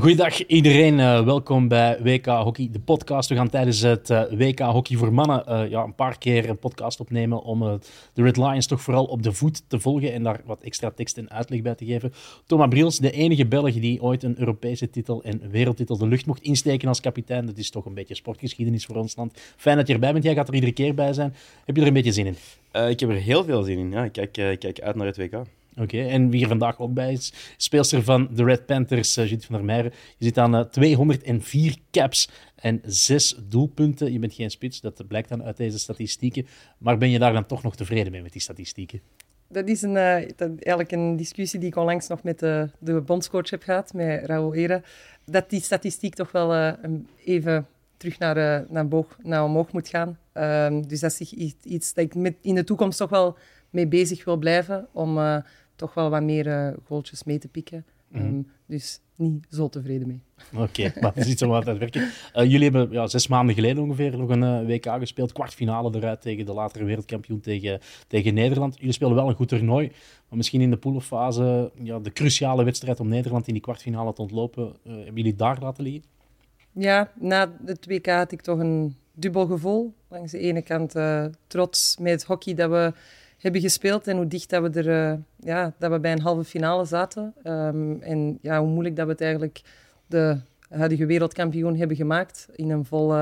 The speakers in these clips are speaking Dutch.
Goeiedag iedereen, uh, welkom bij WK Hockey, de podcast. We gaan tijdens het uh, WK Hockey voor Mannen uh, ja, een paar keer een podcast opnemen om de Red Lions toch vooral op de voet te volgen en daar wat extra tekst en uitleg bij te geven. Thomas Briels, de enige Belg die ooit een Europese titel en wereldtitel de lucht mocht insteken als kapitein. Dat is toch een beetje sportgeschiedenis voor ons land. Fijn dat je erbij bent, jij gaat er iedere keer bij zijn. Heb je er een beetje zin in? ik heb er heel veel zin in, ja. Ik kijk, kijk uit naar het WK. Oké, en wie er vandaag ook bij is, speelster van de Red Panthers, uh, Judith van der Meijeren. Je zit aan uh, eh, 204 caps en 6 doelpunten. Je bent geen spits, dat blijkt dan uit deze statistieken. Maar ben je daar dan toch nog tevreden mee met die statistieken? Dat is een, uh, dat, eigenlijk een discussie die ik onlangs nog met de, de bondscoach heb gehad, met Raoul Ere. Dat die statistiek toch wel even terug naar, naar, boog, naar omhoog moet gaan. Ehm, dus dat is iets dat ik met, in de toekomst toch wel mee bezig wil blijven. Om toch wel wat meer uh, goaltjes mee te pikken. Mhm. Ehm, dus niet zo tevreden mee. Oké, maar het is iets om aan te werken. Uh, jullie hebben ja, zes maanden geleden ongeveer nog een uh, WK gespeeld. Kwartfinale eruit tegen de latere wereldkampioen tegen, tegen Nederland. Jullie spelen wel een goed toernooi. Maar misschien in de poolfase ja, de cruciale wedstrijd om Nederland in die kwartfinale te ontlopen. hebben jullie daar laten liggen? Ja, na het WK had ik toch een dubbel gevoel. Langs de ene kant trots met het hockey dat we hebben gespeeld en hoe dicht dat we, er, uh, ja, dat we bij een halve finale zaten. Um, en ja, hoe moeilijk dat we het eigenlijk de huidige wereldkampioen hebben gemaakt in een vol,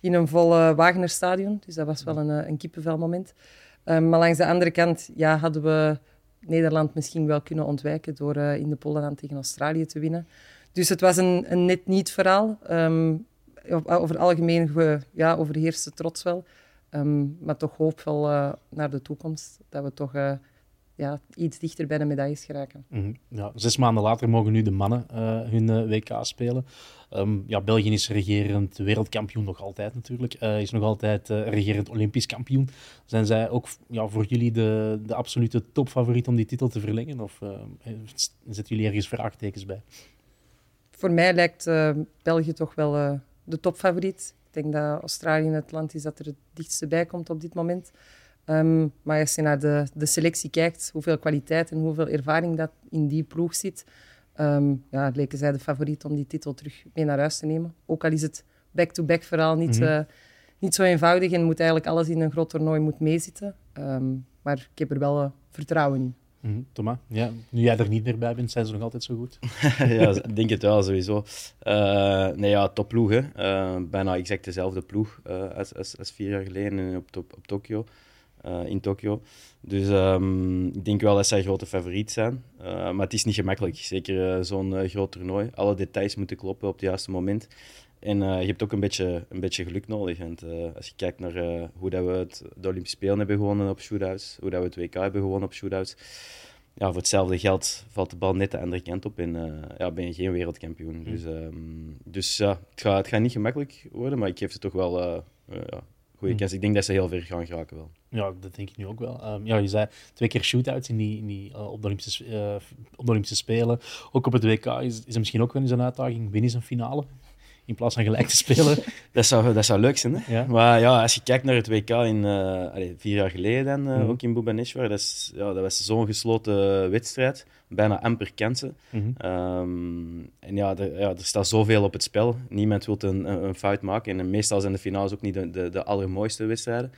in een vol Wagnerstadion. Dus dat was wel een, een kippenvelmoment. Um, maar langs de andere kant ja, hadden we Nederland misschien wel kunnen ontwijken door in de Polen tegen Australië te winnen. Dus het was een, een net niet verhaal. Um, over het algemeen ja, overheerste trots wel. Um, maar toch hoopvol uh, naar de toekomst. Dat we toch uh, ja, iets dichter bij de medailles geraken. Mm -hmm. ja, zes maanden later mogen nu de mannen uh, hun WK spelen. Um, ja, België is regerend wereldkampioen nog altijd natuurlijk. is nog altijd regerend Olympisch kampioen. Zijn zij ook ja, voor jullie de, de absolute topfavoriet om die titel te verlengen? Of zetten jullie ergens vraagtekens bij? Voor mij lijkt België toch wel de topfavoriet. Ik denk dat Australië het land is dat er het dichtste bij komt op dit moment. Ehm, maar als je naar de, de selectie kijkt, hoeveel kwaliteit en hoeveel ervaring dat in die ploeg zit, um, ja, leken zij de favoriet om die titel terug mee naar huis te nemen. Ook al is het back-to-back verhaal niet, mm niet zo eenvoudig en moet eigenlijk alles in een groot toernooi moet meezitten. Um, maar ik heb er wel uh, vertrouwen in. Mm Thomas, ja, nu jij er niet meer bij bent, zijn ze nog altijd zo goed? ja, ik denk het wel, sowieso. Uh, nee, ja, topploeg. Uh, bijna exact dezelfde ploeg uh, als, als, als, vier jaar geleden op, op, op Tokio, in Tokio. Dus um, ik denk wel dat zij grote favoriet zijn. maar het is niet gemakkelijk, zeker zo'n groot toernooi. Alle details moeten kloppen op het juiste moment. En je hebt ook een beetje, een beetje geluk nodig. Want, als je kijkt naar hoe dat we het, de Olympische Spelen hebben gewonnen op shootouts, hoe dat we het WK hebben gewonnen op shootouts, ja, voor hetzelfde geld valt de bal net de andere kant op en ja, ben je geen wereldkampioen. Mm. Dus, um, dus ja, het gaat, het gaat niet gemakkelijk worden, maar ik geef ze toch wel uh, goede mm. kans. Ik denk dat ze heel ver gaan geraken wel. Ja, dat denk ik nu ook wel. Um, ja, je zei twee keer shootouts in die, in die, op, de Olympische, op de Olympische Spelen. Ook op het WK is, is er misschien ook wel eens een uitdaging. Winnen een finale? In plaats van gelijk te spelen. dat, zou, dat zou leuk zijn. Hè? Ja. Maar ja, als je kijkt naar het WK in, uh, allez, vier jaar geleden, dan, uh, mm ook in Bhubaneswar, dat, is, ja, dat was zo'n gesloten wedstrijd. Bijna amper kansen. Mm -hmm. um, en ja er, ja, er staat zoveel op het spel. Niemand wil een, een, een fout maken. En meestal zijn de finales ook niet de, de, de allermooiste wedstrijden.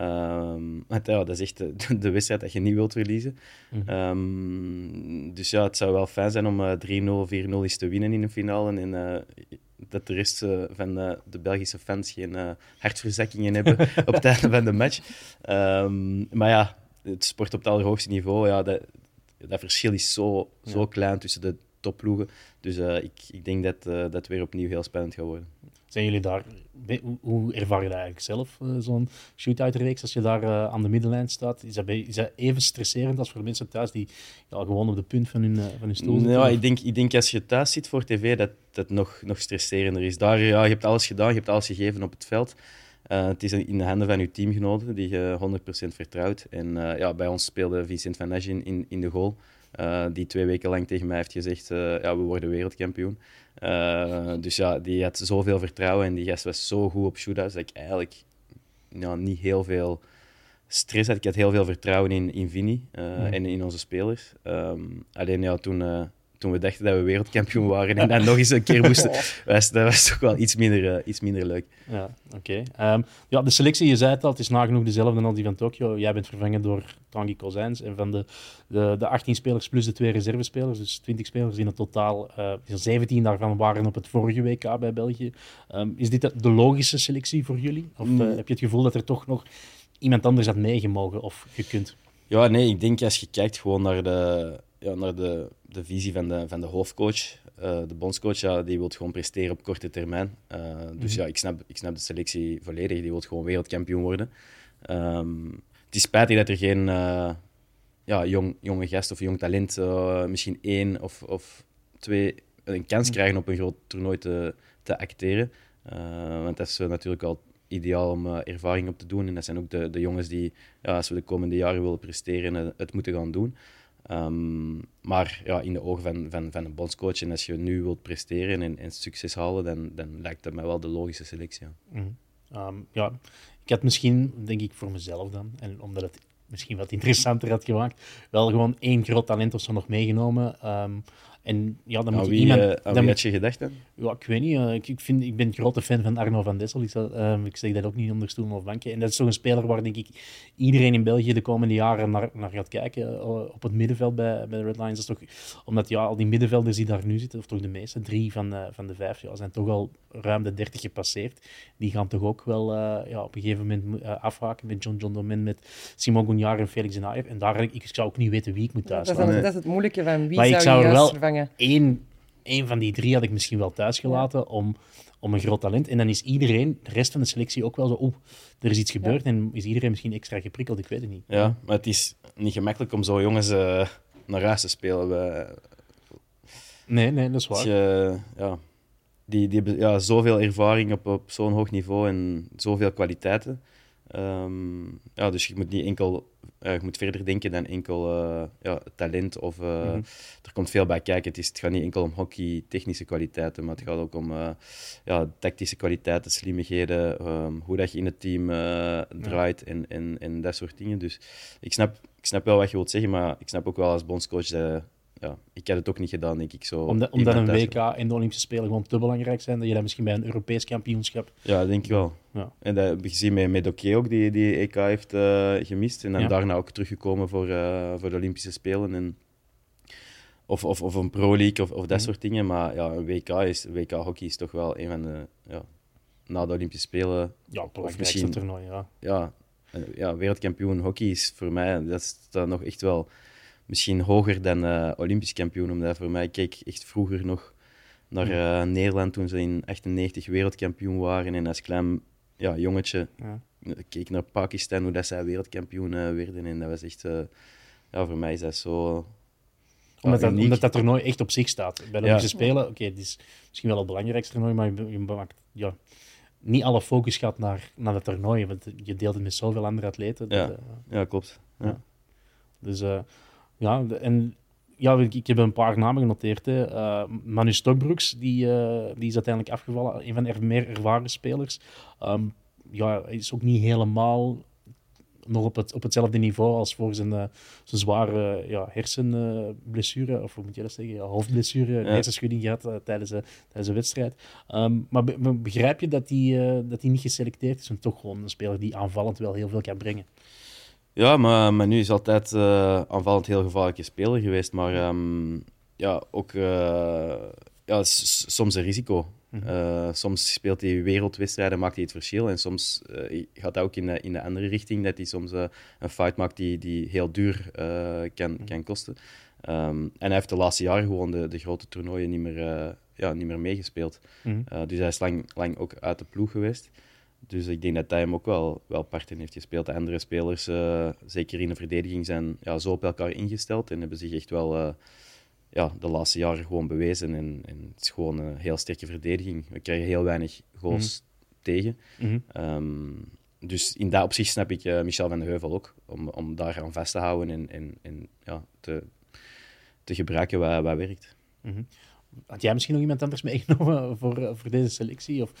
Um, ja, dat is echt de, de, wedstrijd dat je niet wilt verliezen. Mm -hmm. um, dus ja, het zou wel fijn zijn om uh, 3-0, 4-0 eens te winnen in de finale. En uh, dat de rest uh, van uh, de Belgische fans geen uh, hartverzakkingen hebben op het einde van de match. Um, maar ja, het sport op het allerhoogste niveau, ja, dat, dat verschil is zo, zo klein tussen de topploegen. Dus ik, ik denk dat dat weer opnieuw heel spannend gaat worden. Zijn jullie daar, hoe ervaar je dat eigenlijk zelf, zo'n shootout-reeks, als je daar aan de middenlijn staat? Is dat, is dat even stresserend als voor mensen thuis die ja, gewoon op de punt van hun, van hun stoel zitten? Ja, ik denk, ik denk als je thuis zit voor tv, dat dat nog, nog stresserender is. Daar, ja, je hebt alles gedaan, je hebt alles gegeven op het veld. Uh, het is in de handen van je teamgenoten die je 100% vertrouwt. En ja, bij ons speelde Vincent van Nage in, in de goal. Uh, die twee weken lang tegen mij heeft gezegd, ja, we worden wereldkampioen. dus ja, die had zoveel vertrouwen en die gast was zo goed op shootouts dat ik eigenlijk ja, niet heel veel stress had. Ik had heel veel vertrouwen in, in Vinny mm. en in onze spelers. Um, alleen ja, toen toen we dachten dat we wereldkampioen waren en dan nog eens een keer moesten. Dat was, toch wel iets minder, iets minder leuk. Ja, oké. Ehm, ja, de selectie, je zei het al, het is nagenoeg dezelfde als die van Tokio. Jij bent vervangen door Tanguy Kozijns. En van de, de, de 18 spelers plus de twee reservespelers, dus 20 spelers in het totaal, uh, 17 daarvan waren op het vorige WK bij België. Um, is dit de logische selectie voor jullie? Of mm. heb je het gevoel dat er toch nog iemand anders had meegemogen of gekund? Ja, nee, ik denk als je kijkt gewoon naar de, ja, naar de, de visie van de, van de hoofdcoach, uh, de bondscoach, ja, die wil gewoon presteren op korte termijn. Uh, dus mm ja, ik snap, ik snap de selectie volledig. Die wil gewoon wereldkampioen worden. Um, het is spijtig dat er geen uh, ja, jong, jonge gast of jong talent, misschien één of, of twee, een kans mhm. krijgen op een groot toernooi te, te acteren. want dat is natuurlijk al ideaal om ervaring op te doen. En dat zijn ook de, de jongens die, ja, als we de komende jaren willen presteren, het moeten gaan doen. Um, maar ja, in de ogen van, van, van een bondscoach, en als je nu wilt presteren en, en succes halen, dan, dan lijkt dat mij wel de logische selectie. Ja. Mm um, ja, ik had misschien, denk ik voor mezelf dan, en omdat het misschien wat interessanter had gemaakt, wel gewoon één groot talent of zo nog meegenomen. Um, en ja, dan moet wie, iemand... Uh, dan had je gedacht dan? Ja, ik weet niet. Uh, ik, ik, vind, ik ben een grote fan van Arno van Dessel. Ik, uh, ik zeg dat ook niet onder stoelen of banken. En dat is zo'n speler waar denk ik iedereen in België de komende jaren naar, naar gaat kijken. Eh, op het middenveld bij, bij de Red Lions. Dat is toch, omdat ja, al die middenvelders die daar nu zitten, of toch de meeste, drie van, van de vijf, ja, zijn toch al ruim de dertig gepasseerd. Die gaan toch ook wel ja, op een gegeven moment afhaken met John John Domen, met Simon Gounard en Felix Enaev. En daar, ik zou ook niet weten wie ik moet thuis dat, is, dat is het moeilijke van wie maar zou, ik zou je wel vervangen. Eén, één van die drie had ik misschien wel thuis gelaten om, om een groot talent. En dan is iedereen, de rest van de selectie, ook wel zo, oeh, er is iets gebeurd en is iedereen misschien extra geprikkeld, ik weet het niet. Ja, maar het is niet gemakkelijk om zo jongens uh, naar huis te spelen. Nee, nee, dat is waar. Ja, die, die hebben ja, zoveel ervaring op, op zo'n hoog niveau en zoveel kwaliteiten. Um, ja, dus je moet niet enkel uh, je moet verder denken dan enkel uh, ja, talent. Of, uh, mm -hmm. Er komt veel bij kijken. Het, is, het gaat niet enkel om hockey, technische kwaliteiten, maar het gaat ook om ja, tactische kwaliteiten, slimmigheden, um, hoe dat je in het team draait ja. en, en, en dat soort dingen. Dus ik snap, ik snap wel wat je wilt zeggen, maar ik snap ook wel als bondscoach dat ja, ik heb het ook niet gedaan, denk ik. Zo omdat, omdat een WK en de Olympische Spelen gewoon te belangrijk zijn, dat je dat misschien bij een Europees kampioenschap... Ja, denk ik wel. Ja. En dat heb je gezien met, met Doké ook, die, die EK heeft uh, gemist. En dan ja. daarna ook teruggekomen voor, uh, voor de Olympische Spelen. En, of, of, of een Pro League of, of dat mm. soort dingen. Maar ja, een WK, is, WK hockey is toch wel een van de... Ja, na de Olympische Spelen... Ja, of misschien toernooi, ja. Ja, ja, wereldkampioen hockey is voor mij... Dat is dan nog echt wel misschien hoger dan uh, Olympisch kampioen. Omdat voor mij keek echt vroeger nog naar uh, Nederland toen ze in 98 wereldkampioen waren. En als klein ja, jongetje ja. keek naar Pakistan hoe dat zij wereldkampioen uh, werden. En dat was echt, ja, voor mij is dat zo. Omdat dat, omdat dat toernooi echt op zich staat. Bij de Olympische Spelen, oké, okay, het is misschien wel het belangrijkste toernooi, maar je, je maakt, ja, niet alle focus gaat naar, naar dat toernooi. Want je deelt het met zoveel andere atleten. Ja, dat, ja klopt. Ja. Dus ja, en ja, ik, heb een paar namen genoteerd. Hè. Uh, Manu Stokbroeks, die, uh, die is uiteindelijk afgevallen. Een van de meer ervaren spelers. Um, ja, hij is ook niet helemaal nog op, het, op hetzelfde niveau als voor zijn, uh, zijn zware ja, hersenblessure, of hoe moet je dat zeggen, ja, hoofdblessure, ja. hersenschudding gehad tijdens, de, tijdens de wedstrijd. Um, maar be begrijp je dat hij dat niet geselecteerd is? En toch gewoon een speler die aanvallend wel heel veel kan brengen. Ja, maar, maar nu is altijd uh, aanvallend heel gevaarlijke speler geweest. Maar um, ja, ook uh, ja, soms een risico. Uh, soms speelt hij wereldwedstrijden, maakt hij het verschil. En soms gaat hij ook in de, in de andere richting, dat hij soms een fight maakt die, die heel duur kan, mm kan kosten. Um, en hij heeft de laatste jaren gewoon de, de grote toernooien niet meer, ja, niet meer meegespeeld. Mm dus hij is lang, lang ook uit de ploeg geweest. Dus ik denk dat hij hem ook wel, wel parten heeft gespeeld. De andere spelers, uh, zeker in de verdediging, zijn ja, zo op elkaar ingesteld en hebben zich echt wel uh, ja, de laatste jaren gewoon bewezen. En, en, het is gewoon een heel sterke verdediging. We krijgen heel weinig goals mm -hmm. tegen. Mm -hmm. um, dus in dat opzicht snap ik uh, Michel van de Heuvel ook, om, om daar aan vast te houden en, en, en ja, te, te gebruiken wat, wat werkt. Mm -hmm. Had jij misschien nog iemand anders meegenomen voor, voor deze selectie? Of,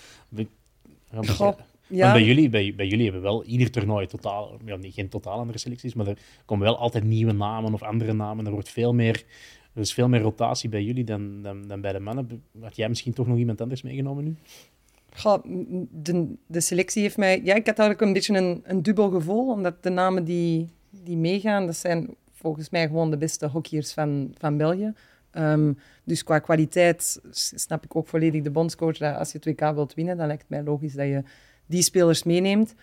Goh, Ja. bij jullie, bij, bij jullie hebben wel ieder toernooi totaal, ja, niet, geen totaal andere selecties, maar er komen wel altijd nieuwe namen of andere namen. Er wordt veel meer, er is veel meer rotatie bij jullie dan, dan, dan bij de mannen. Had jij misschien toch nog iemand anders meegenomen nu? de, de selectie heeft mij... Ja, ik had eigenlijk een beetje een, een dubbel gevoel, omdat de namen die, die meegaan, dat zijn volgens mij gewoon de beste hockeyers van, van België. Ehm, dus qua kwaliteit snap ik ook volledig de bondscoach dat als je 2K wilt winnen, dan lijkt het mij logisch dat je die spelers meeneemt.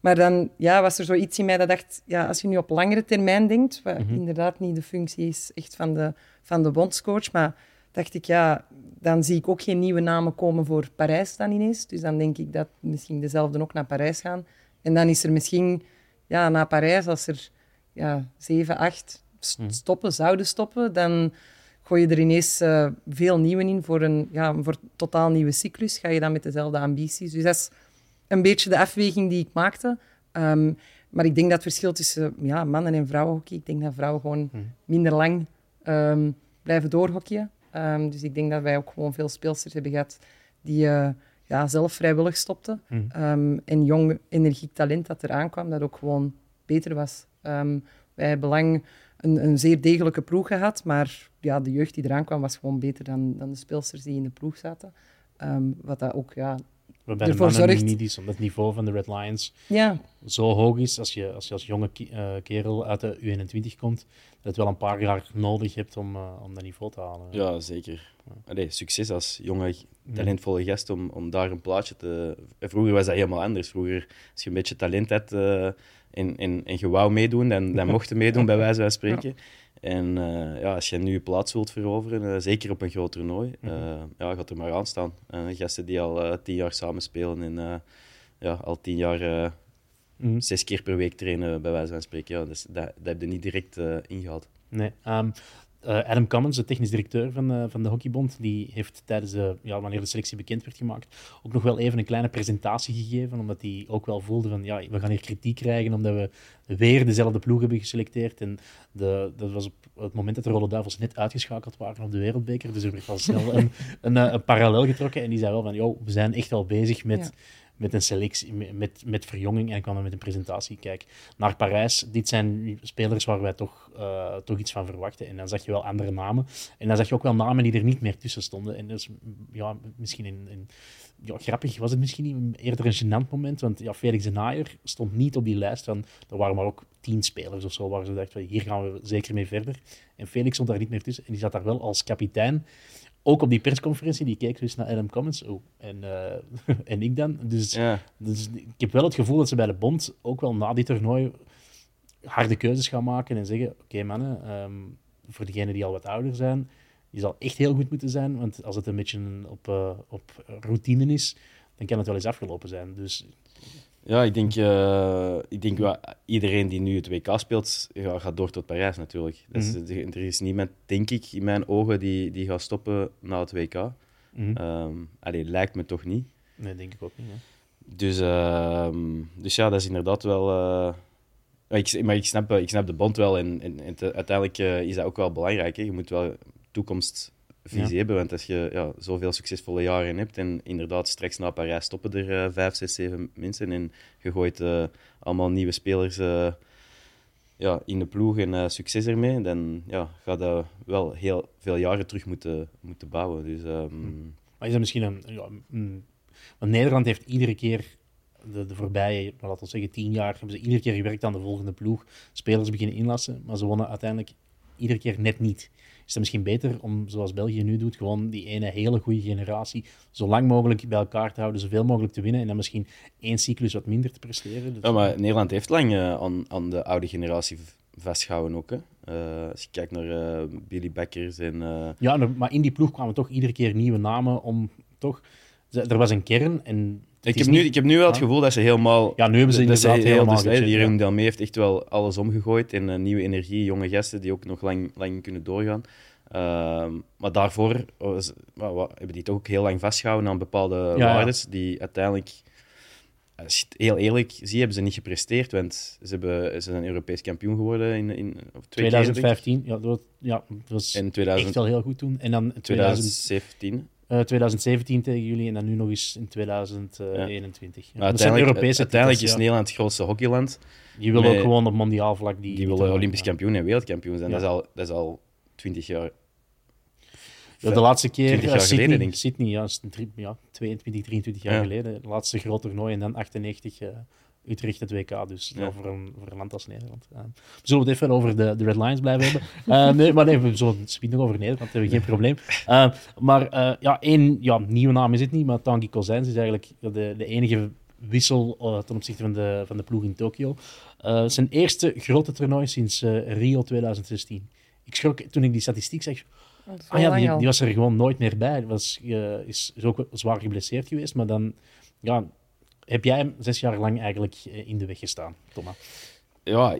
Maar dan ja, was er zoiets in mij dat dacht, ja, als je nu op langere termijn denkt, wat mhm. inderdaad niet de functie is echt van de, van de bondscoach, maar dacht ik, ja, dan zie ik ook geen nieuwe namen komen voor Parijs dan ineens. Dus dan denk ik dat misschien dezelfde ook naar Parijs gaan. En dan is er misschien, ja, na Parijs, als er ja, zeven, acht mhm. stoppen, zouden stoppen, dan gooi je er ineens uh, veel nieuwe in voor een ja, voor totaal nieuwe cyclus. Ga je dan met dezelfde ambities. Dus dat is een beetje de afweging die ik maakte. Um, maar ik denk dat het verschil tussen ja, mannen en vrouwenhockey, ik denk dat vrouwen gewoon mhm. minder lang um, blijven doorhockeyen. Um, dus ik denk dat wij ook gewoon veel speelsters hebben gehad die uh, ja, zelf vrijwillig stopten. Mm. en jong, energiek talent dat eraan kwam, dat ook gewoon beter was. wij hebben lang een, een zeer degelijke ploeg gehad, maar ja, de jeugd die eraan kwam was gewoon beter dan, dan de speelsters die in de ploeg zaten. Wat dat ook ja, Waarbij de zorgt... niet is, omdat het niveau van de Red Lions ja. zo hoog is, als je als, je als jonge uh, kerel uit de U21 komt, dat het wel een paar jaar nodig hebt om, uh, om dat niveau te halen. Ja, zeker. Allee, succes als jonge, talentvolle gast om, om daar een plaatje te... Vroeger was dat helemaal anders. Vroeger, als je een beetje talent had uh, en, en, en je wou meedoen, dan, dan mocht je meedoen, bij wijze van spreken. En uh, ja, als je nu je plaats wilt veroveren, uh, zeker op een groot toernooi, uh, ja, gaat er maar aan staan. gasten die al tien jaar samen spelen en ja, al tien jaar mm. zes keer per week trainen, bij wijze van spreken, ja, dus dat, dat heb je niet direct ingehaald. Nee, um, uh, Adam Cummins, de technisch directeur van, uh, van de Hockeybond, die heeft tijdens de, ja, wanneer de selectie bekend werd gemaakt, ook nog wel even een kleine presentatie gegeven, omdat hij ook wel voelde van, ja, we gaan hier kritiek krijgen omdat we weer dezelfde ploeg hebben geselecteerd. En de, dat was op het moment dat de Rode Duivels net uitgeschakeld waren op de Wereldbeker, dus er werd al snel een, een, eh, een, parallel getrokken en die zei wel van, joh, we zijn echt al bezig met met een selectie, met, met verjonging. En kwam dan met een presentatie. Kijk, naar Parijs, dit zijn spelers waar wij toch, uh, toch iets van verwachten. En dan zag je wel andere namen. En dan zag je ook wel namen die er niet meer tussen stonden. En dus, ja, misschien in ja, grappig was het misschien niet, eerder een gênant moment. Want ja, Felix de Naaier stond niet op die lijst. Van, er waren maar ook tien spelers of zo waar ze dachten, hier gaan we zeker mee verder. En Felix stond daar niet meer tussen. En die zat daar wel als kapitein ook op die persconferentie, die keek dus naar Adam Cummins. Oh, en, uh, en ik dan. Dus, dus ik heb wel het gevoel dat ze bij de bond ook wel na dit toernooi harde keuzes gaan maken en zeggen: Oké, mannen, um, voor degenen die al wat ouder zijn, je zal echt heel goed moeten zijn. Want als het een beetje op, uh, op routine is, dan kan het wel eens afgelopen zijn. Dus ja, ik denk, uh, ik denk wel, iedereen die nu het WK speelt, ja, gaat door tot Parijs natuurlijk. Mm -hmm. er is niemand, denk ik, in mijn ogen, die, die gaat stoppen na het WK. Mm -hmm. um, allee, lijkt me toch niet. Nee, denk ik ook niet. Hè. Dus, uh, dus ja, dat is inderdaad wel. Uh, ik, maar ik snap, ik snap de bond wel en, en, en te, uiteindelijk uh, is dat ook wel belangrijk. Hè. Je moet wel toekomst visie hebben. Want als je ja, zoveel succesvolle jaren hebt en inderdaad straks na Parijs stoppen er uh, vijf, zes, zeven mensen en je gooit uh, allemaal nieuwe spelers uh, ja, in de ploeg en succes ermee, dan ja, gaat dat wel heel veel jaren terug moeten, moeten bouwen. Dus, um... Maar is dat misschien een... Ja, want Nederland heeft iedere keer de, de voorbije, laten we zeggen, tien jaar, hebben ze iedere keer gewerkt aan de volgende ploeg. Spelers beginnen inlassen, maar ze wonnen uiteindelijk iedere keer net niet het misschien beter om, zoals België nu doet, gewoon die ene hele goede generatie zo lang mogelijk bij elkaar te houden, zoveel mogelijk te winnen en dan misschien één cyclus wat minder te presteren. Ja, maar Nederland heeft lang uh, aan, aan de oude generatie vastgehouden ook. Hè. Uh, als je kijkt naar uh, Billy Beckers en... Ja, maar in die ploeg kwamen toch iedere keer nieuwe namen om toch... Er was een kern en ik heb, nu, ik heb nu wel het gevoel dat ze helemaal... Ja, nu hebben ze inderdaad heel, helemaal... Dus, die Jeroen Delmee heeft echt wel alles omgegooid in uh, nieuwe energie, jonge gasten die ook nog lang, lang kunnen doorgaan. Uh, maar daarvoor was, well, hebben die toch ook heel lang vastgehouden aan bepaalde ja, waardes die uiteindelijk... Als je het heel eerlijk zie, hebben ze niet gepresteerd, want ze, hebben, ze zijn Europees kampioen geworden in, in twee 2015. Keer, ja, dat, ja, dat was in 2000, echt wel heel goed toen. En dan 2017. 2017 tegen jullie en dan nu nog eens in 2021. Ja. uiteindelijk, Europese uiteindelijk is Nederland het grootste hockeyland. Je wil ook gewoon op mondiaal vlak die... Die willen Olympisch kampioen en wereldkampioen zijn. Dat, is al, dat is al 20 jaar ja, de laatste keer jaar Sydney, geleden, denk ik. Sydney, ja, ja, 22, 23 jaar geleden. Het laatste grote toernooi en dan 98 uh, Utrecht het WK. Dus ja. voor, een, voor een land als Nederland. Uh, we zullen het even over de, de Red Lines blijven hebben. Uh, nee, maar nee, we zullen het nog over Nederland, hebben we geen probleem. maar ja, één ja, nieuwe naam is het niet, maar Tanguy Kozijns is eigenlijk de, de enige wissel ten opzichte van de, van de ploeg in Tokio. zijn eerste grote toernooi sinds Rio 2016. Ik schrok toen ik die statistiek zag Ah ja, die, die, was er gewoon nooit meer bij. Was, uh, is, is ook zwaar geblesseerd geweest, maar dan ja, heb jij hem zes jaar lang eigenlijk eh, in de weg gestaan, Thomas. Ja,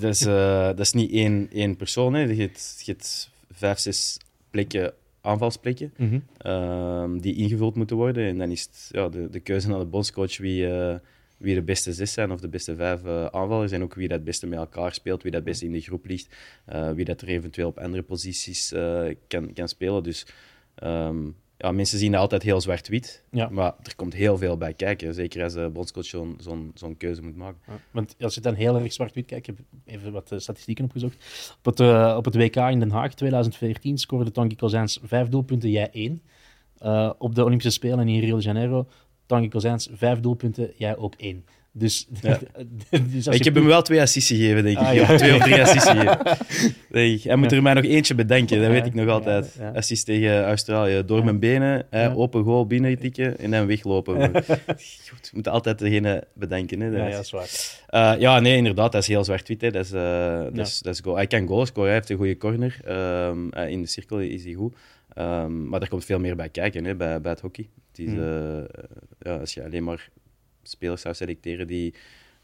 dat is, uh, dat is niet één, één persoon. Hè. Je, hebt, je hebt vijf, zes plekken, aanvalsplekken, mm -hmm. die ingevuld moeten worden. En dan is het ja, de, de keuze aan de bondscoach wie, uh, wie de beste zes zijn of de beste vijf aanvallers. En ook wie dat het beste met elkaar speelt, wie dat het beste in de groep ligt, wie dat er eventueel op andere posities kan, kan spelen. Dus um, ja, mensen zien dat altijd heel zwart-wit, ja. maar er komt heel veel bij kijken. Zeker als de bondscoach zo'n zo'n zo'n keuze moet maken. Ja, want als je dan heel erg zwart-wit kijkt, ik heb even wat statistieken opgezocht. Op het, uh, op het WK in Den Haag 2014 scoorde Tanguy Kozijns vijf doelpunten, jij één. Uh, op de Olympische Spelen in Rio de Janeiro Tanguy Kozijns, vijf doelpunten, jij ook één. Dus, ja. dus ik heb hem wel twee assists gegeven, denk ik. Ah, ja. Twee of drie assists gegeven. Hij moet er mij nog eentje bedenken, dat weet ik nog altijd. Assist tegen Australië. Door mijn benen, open goal binnen tikken en dan weglopen. Goed, moet altijd degene bedenken. Hè. ja, is waar. Uh, ja, nee, inderdaad, dat is heel zwart-wit. Dat is, uh, dat is, dat is goal. Hij kan goals scoren, hij heeft een goede corner. Um, in de cirkel is hij goed. Um, maar daar komt veel meer bij kijken hè, bij, bij het hockey. Het is, uh, ja, als je alleen maar spelers zou selecteren die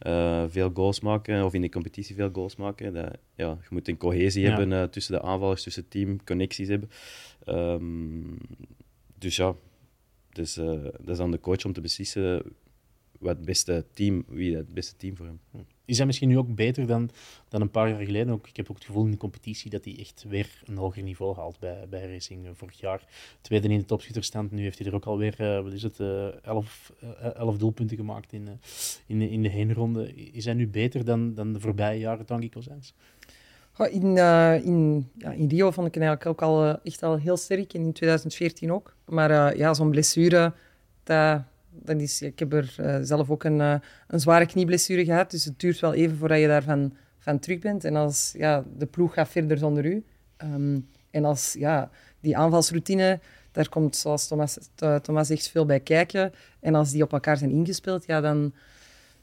uh, veel goals maken, of in de competitie veel goals maken, dat, ja, je moet een cohesie ja. hebben uh, tussen de aanvallers, tussen het team, connecties hebben. Um, dus ja, dus, dat is aan de coach om te beslissen wat het beste team, wie het beste team voor hem. Is hij misschien nu ook beter dan, dan een paar jaar geleden? Ook, ik heb ook het gevoel in de competitie dat hij echt weer een hoger niveau haalt bij, bij Racing. Vorig jaar tweede in de topschutterstand. Nu heeft hij er ook alweer uh, wat is het, uh, elf, elf doelpunten gemaakt in, in, in de heenronde. Is hij nu beter dan, dan de voorbije jaren, Tanguy Kozijns? In, in, ja, in Rio vond ik hem eigenlijk ook al echt al heel sterk. En in 2014 ook. Maar ja, zo'n blessure, dat dat is, ik heb er uh, zelf ook een, uh, een zware knieblessure gehad, dus het duurt wel even voordat je daarvan van terug bent. En als ja, de ploeg gaat verder zonder u. Um, en als ja, die aanvalsroutine, daar komt, zoals Thomas, Thomas zegt, veel bij kijken. En als die op elkaar zijn ingespeeld, ja, dan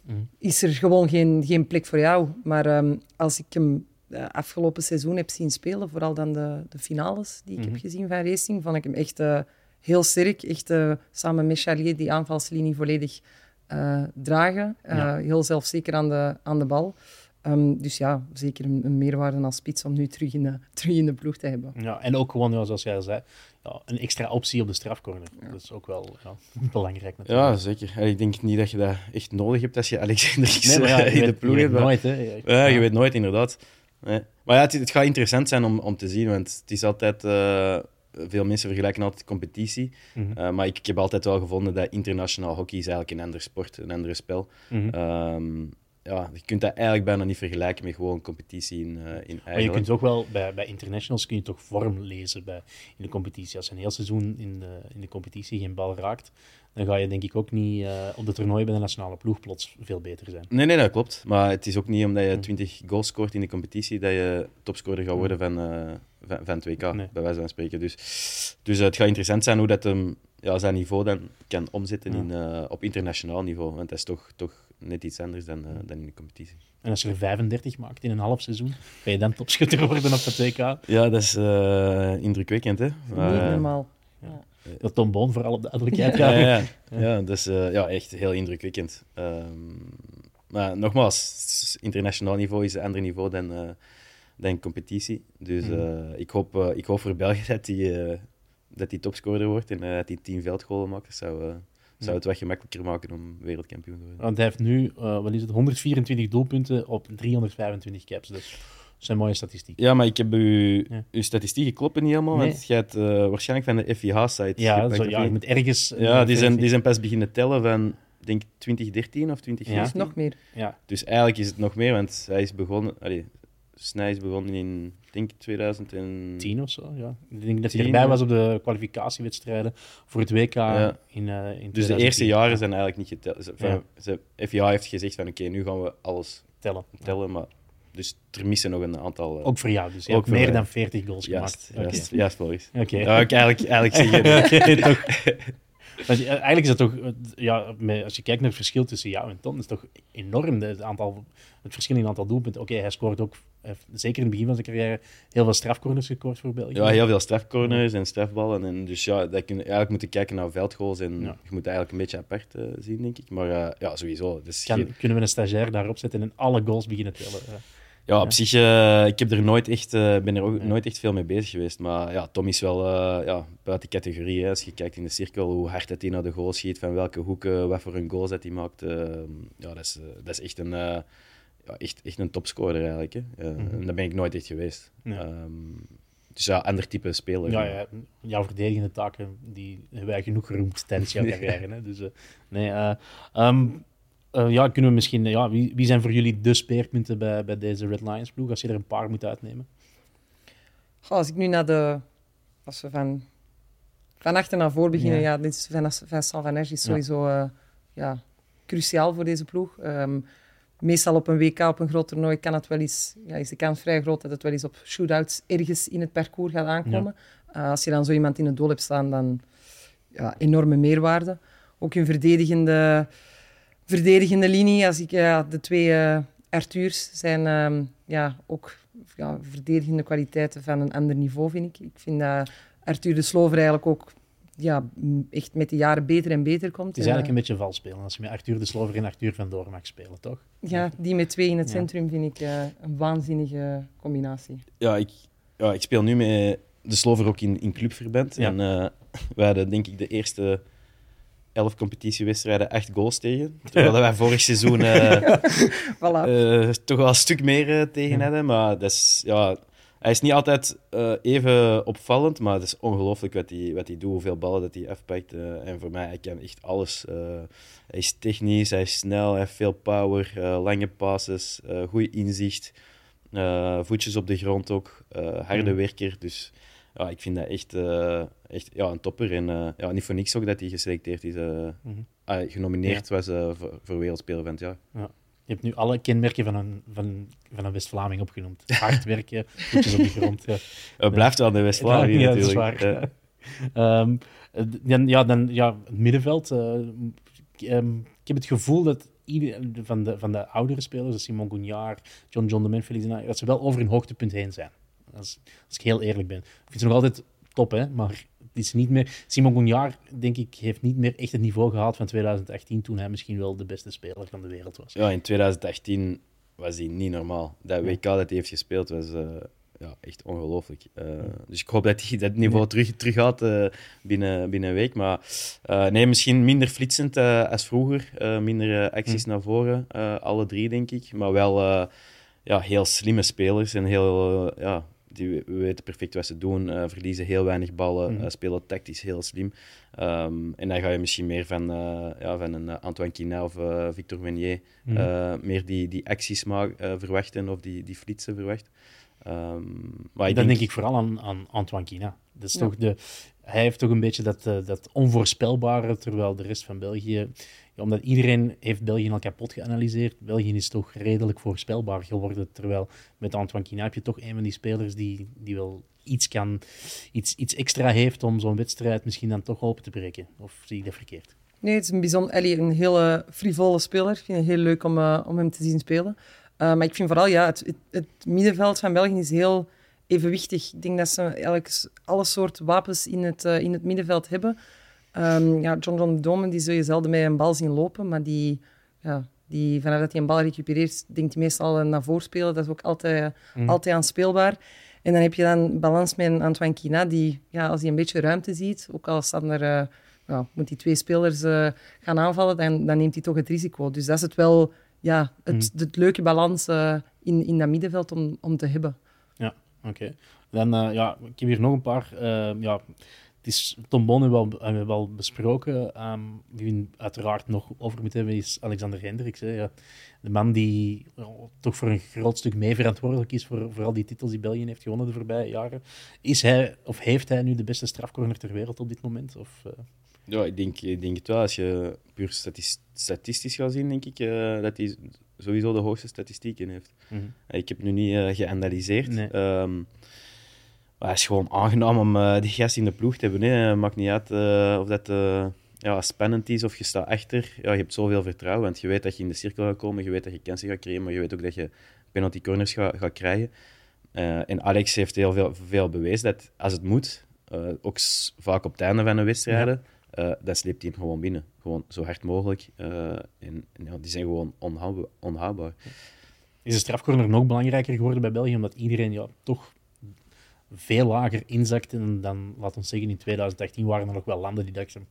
mm. is er gewoon geen, geen plek voor jou. Maar um, als ik hem uh, afgelopen seizoen heb zien spelen, vooral dan de, de finales die ik mm -hmm. heb gezien van Racing, vond ik hem echt heel sterk. Echt uh, samen met Charlier die aanvalslinie volledig uh, dragen. Uh, ja. Heel zelfzeker aan de, aan de bal. Um, dus ja, zeker een, een, meerwaarde als spits om nu terug in, de, terug in de ploeg te hebben. Ja, en ook gewoon, ja, zoals jij zei, ja, een extra optie op de strafcorner. Ja. Dat is ook wel ja, belangrijk natuurlijk. Ja, zeker. Ik denk niet dat je dat echt nodig hebt als je Alexander nee, maar ja, in weet, de ploeg hebt. nooit, hè. Ja, je weet nooit, inderdaad. Nee. Maar ja, het, het, gaat interessant zijn om, om te zien, want het is altijd veel mensen vergelijken altijd competitie. Mm -hmm. uh, maar ik, ik, heb altijd wel gevonden dat internationaal hockey is eigenlijk een ander sport, een ander spel. Mm -hmm. um, ja, je kunt dat eigenlijk bijna niet vergelijken met gewoon competitie in, uh, in eigen Maar je kunt ook wel, bij, bij internationals kun je toch vorm lezen bij, in de competitie. Als je een heel seizoen in de, in de competitie geen bal raakt, dan ga je denk ik ook niet uh, op de toernooi bij de nationale ploeg plots veel beter zijn. Nee, nee, dat klopt. Maar het is ook niet omdat je 20 hm. goals scoort in de competitie dat je topscorer gaat hm. worden van, uh, van, van 2K, nee. bij wijze van spreken. Dus, dus het gaat interessant zijn hoe dat hem ja, zijn niveau dan kan omzetten ja. in, uh, op internationaal niveau. Want dat is toch, toch net iets anders dan, uh, dan in de competitie. En als je er 35 maakt in een half seizoen, ga je dan topschutter worden op de 2K? Ja, dat is uh, indrukwekkend. Hè? Maar, Niet normaal. Ja. Dat Tom Boon, voor alle duidelijkheid. Ja, ja, ja. ja dus uh, ja, echt heel indrukwekkend. Um, maar nogmaals, internationaal niveau is een ander niveau dan, uh, dan competitie. Dus uh, ik, hoop, ik hoop voor België dat die, dat die topscorer wordt en dat die 10 veldgolen maakt. Dat zou, zou het wat gemakkelijker maken om wereldkampioen te worden. Want hij heeft nu, wat is het, 124 doelpunten op 325 caps. Dus zijn mooie statistieken. Ja, maar ik heb uw, uw statistieken kloppen niet helemaal, want je hebt uh, waarschijnlijk van de FIH-site. Ja, zo, ja, je moet ergens... Ja, die zijn, die zijn pas beginnen tellen van, denk 2013 of 2014. Ja. nog meer. Ja. Dus eigenlijk is het nog meer, want hij is begonnen... Allee, Snij is begonnen in, denk 2010 of zo. Ja. Ik denk dat hij erbij was op de kwalificatiewedstrijden voor het WK ja. in, uh, in Dus de eerste jaren zijn eigenlijk niet geteld. Ja. FIA heeft gezegd van oké, nu gaan we alles tellen. tellen maar dus er missen nog een aantal. Uh, ook voor jou, dus je ook meer dan 40 goals juist, gemaakt. Juist, okay. juist. Oké. Okay. Ja, ik eigenlijk, eigenlijk zeggen. Eigenlijk is het toch, ja, als je kijkt naar het verschil tussen jou en Tom, is het toch enorm het, aantal, het verschil in het aantal doelpunten. Oké, hij scoort ook, zeker in het begin van zijn carrière, heel veel strafcorners gescoord voor België. Ja, heel veel strafcorners en strafballen. En dus ja, dat kun je eigenlijk moeten kijken naar veldgoals en je moet eigenlijk een beetje apart uh, zien, denk ik. Maar uh, ja, sowieso. Dus kan, Kunnen we een stagiair daarop zetten en alle goals beginnen tellen? Ja, op zich, uh, ik heb er nooit echt, uh, ben er ook nooit echt veel mee bezig geweest. Maar ja, Tom is wel uh, ja, buiten categorie. Hè. Als je kijkt in de cirkel, hoe hard hij naar de goal schiet, van welke hoeken, wat voor een goal dat hij maakt. ja, dat is, dat is echt een, ja, echt, echt een topscorer eigenlijk. Hè. Mm -hmm. En dat ben ik nooit echt geweest. Um, dus ja, ander type speler. Ja, ja, jouw verdedigende taken die hebben wij genoeg geroemd tijdens jouw carrière. Hè. Dus nee, um, uh, ja, kunnen we misschien, ja, wie, wie zijn voor jullie de speerpunten bij, bij deze Red Lions ploeg, als je er een paar moet uitnemen? Goh, als ik nu naar de, als we van, van achter naar voor beginnen, ja, ja dit is Vincent Van Erg is sowieso ja. Uh, ja, cruciaal voor deze ploeg. Um, meestal op een WK, op een groot toernooi, kan het wel eens, ja, is de kans vrij groot dat het wel eens op shootouts ergens in het parcours gaat aankomen. Ja. Uh, als je dan zo iemand in het doel hebt staan, dan ja, enorme meerwaarde. Ook in verdedigende verdedigende linie, als ik ja, de twee uh, Arthurs zijn um, ja, ook ja, verdedigende kwaliteiten van een ander niveau, vind ik. Ik vind dat Arthur de Slover eigenlijk ook ja, echt met de jaren beter en beter komt. Het is eigenlijk een beetje vals spelen als je met Arthur de Slover en Arthur van Door mag spelen, toch? Ja, die met twee in het centrum vind ik uh, een waanzinnige combinatie. Ja, ik, ja, ik speel nu met de Slover ook in, in clubverband. Ja. En uh, we hadden denk ik de eerste elf competitiewedstrijden echt goals tegen. Terwijl wij vorig seizoen uh, voilà. uh, toch wel een stuk meer uh, tegen hadden. Maar dat is, ja, hij is niet altijd even opvallend, maar het is ongelooflijk wat hij, wat hij doet, hoeveel ballen dat hij afpakt. en voor mij, hij kan echt alles. hij is technisch, hij is snel, hij heeft veel power, lange passes, goed inzicht. voetjes op de grond ook, harde mm. werker. Dus ja, ik vind dat echt, uh, echt ja, een topper. En uh, ja, niet voor niks ook dat hij geselecteerd is, uh, mm -hmm. ah, genomineerd ja. was voor, voor Wereldspeler van het jaar. Ja. Je hebt nu alle kenmerken van een, van, van een West-Vlaming opgenoemd. Hard werken, voetjes op de grond. Ja. Het blijft wel de West-Vlaming ja, natuurlijk. Dat is waar. um, dan, ja, dan ja, het middenveld. Um, ik heb het gevoel dat van de, van de oudere spelers, Simon Gounard, John John de Man, Felix dat ze wel over hun hoogtepunt heen zijn. Als, als ik heel eerlijk ben. Ik vind ze nog altijd top, hè, maar het is niet meer... Simon Gounard, denk ik, heeft niet meer echt het niveau gehaald van 2018, toen hij misschien wel de beste speler van de wereld was. Ja, in 2018 was hij niet normaal. Dat WK dat hij heeft gespeeld was uh, ja, echt ongelooflijk. Uh, dus ik hoop dat hij dat niveau terug, terug gaat uh, binnen, binnen een week. Maar nee, misschien minder flitsend als vroeger. minder acties hm. naar voren, alle drie, denk ik. Maar wel ja, heel slimme spelers en heel ja, die weten perfect wat ze doen, uh, verliezen heel weinig ballen, mm. uh, spelen tactisch heel slim. Um, en dan ga je misschien meer van, uh, ja, van een Antoine Quina of Victor Meunier mm. meer die, die acties verwachten of die, die flitsen verwachten. Um, maar Dan denk... denk... ik vooral aan, aan Antoine Quina. Dat is ja. toch de, hij heeft toch een beetje dat, dat onvoorspelbare, terwijl de rest van België omdat iedereen heeft België al kapot geanalyseerd. België is toch redelijk voorspelbaar geworden. Terwijl met Antoine Quina heb je toch een van die spelers die, die wel iets, kan, iets, iets extra heeft om zo'n wedstrijd misschien dan toch open te breken. Of zie ik dat verkeerd? Nee, het is een, bijzonder, een hele frivole speler. Ik vind het heel leuk om, uh, om hem te zien spelen. Uh, maar ik vind vooral, ja, het, het, middenveld van België is heel evenwichtig. Ik denk dat ze eigenlijk alle soorten wapens in het, uh, in het middenveld hebben. Um, ja, John John Domen die zul je zelden met een bal zien lopen, maar die, ja, die, vanaf dat hij een bal recupereert, denkt hij meestal naar voren spelen. Dat is ook altijd, mm. altijd aanspeelbaar. En dan heb je dan balans met Antoine Kina, die ja, als hij een beetje ruimte ziet, ook al staan er, uh, ja, moet die twee spelers uh, gaan aanvallen, dan, dan neemt hij toch het risico. Dus dat is het wel, ja, het, mm. het leuke balans uh, in, in dat middenveld om, om te hebben. Ja, oké. Dan, ja, ik heb hier nog een paar. ja, het is Tom wel, hebben we wel besproken. Um, wie we uiteraard nog over moeten hebben is Alexander Hendricks. Hè. Ja, de man die toch voor een groot stuk mee verantwoordelijk is voor, voor al die titels die België heeft gewonnen de voorbije jaren. Is hij, of heeft hij nu de beste strafcorner ter wereld op dit moment? Of, uh... Ja, ik denk, ik denk het wel. Als je puur statistisch gaat zien, denk ik uh, dat hij sowieso de hoogste statistieken heeft. Mm -hmm. Ik heb nu niet uh, geanalyseerd. Nee. Um, maar het is gewoon aangenaam om uh, die gast in de ploeg te hebben. Hè. Maakt niet uit uh, of dat uh, ja, spannend is of je staat achter. Ja, je hebt zoveel vertrouwen, want je weet dat je in de cirkel gaat komen, je weet dat je kansen gaat creëren, maar je weet ook dat je penalty corners gaat, gaat krijgen. en Alex heeft heel veel, veel bewezen dat als het moet, ook vaak op het einde van een wedstrijd, ja. dan sleept hij hem gewoon binnen. Gewoon zo hard mogelijk. en, en ja, die zijn gewoon onhoudbaar. Is de strafcorner nog belangrijker geworden bij België, omdat iedereen ja, toch veel lager inzakte dan, laten we zeggen, in 2018 waren er nog wel landen die dachten,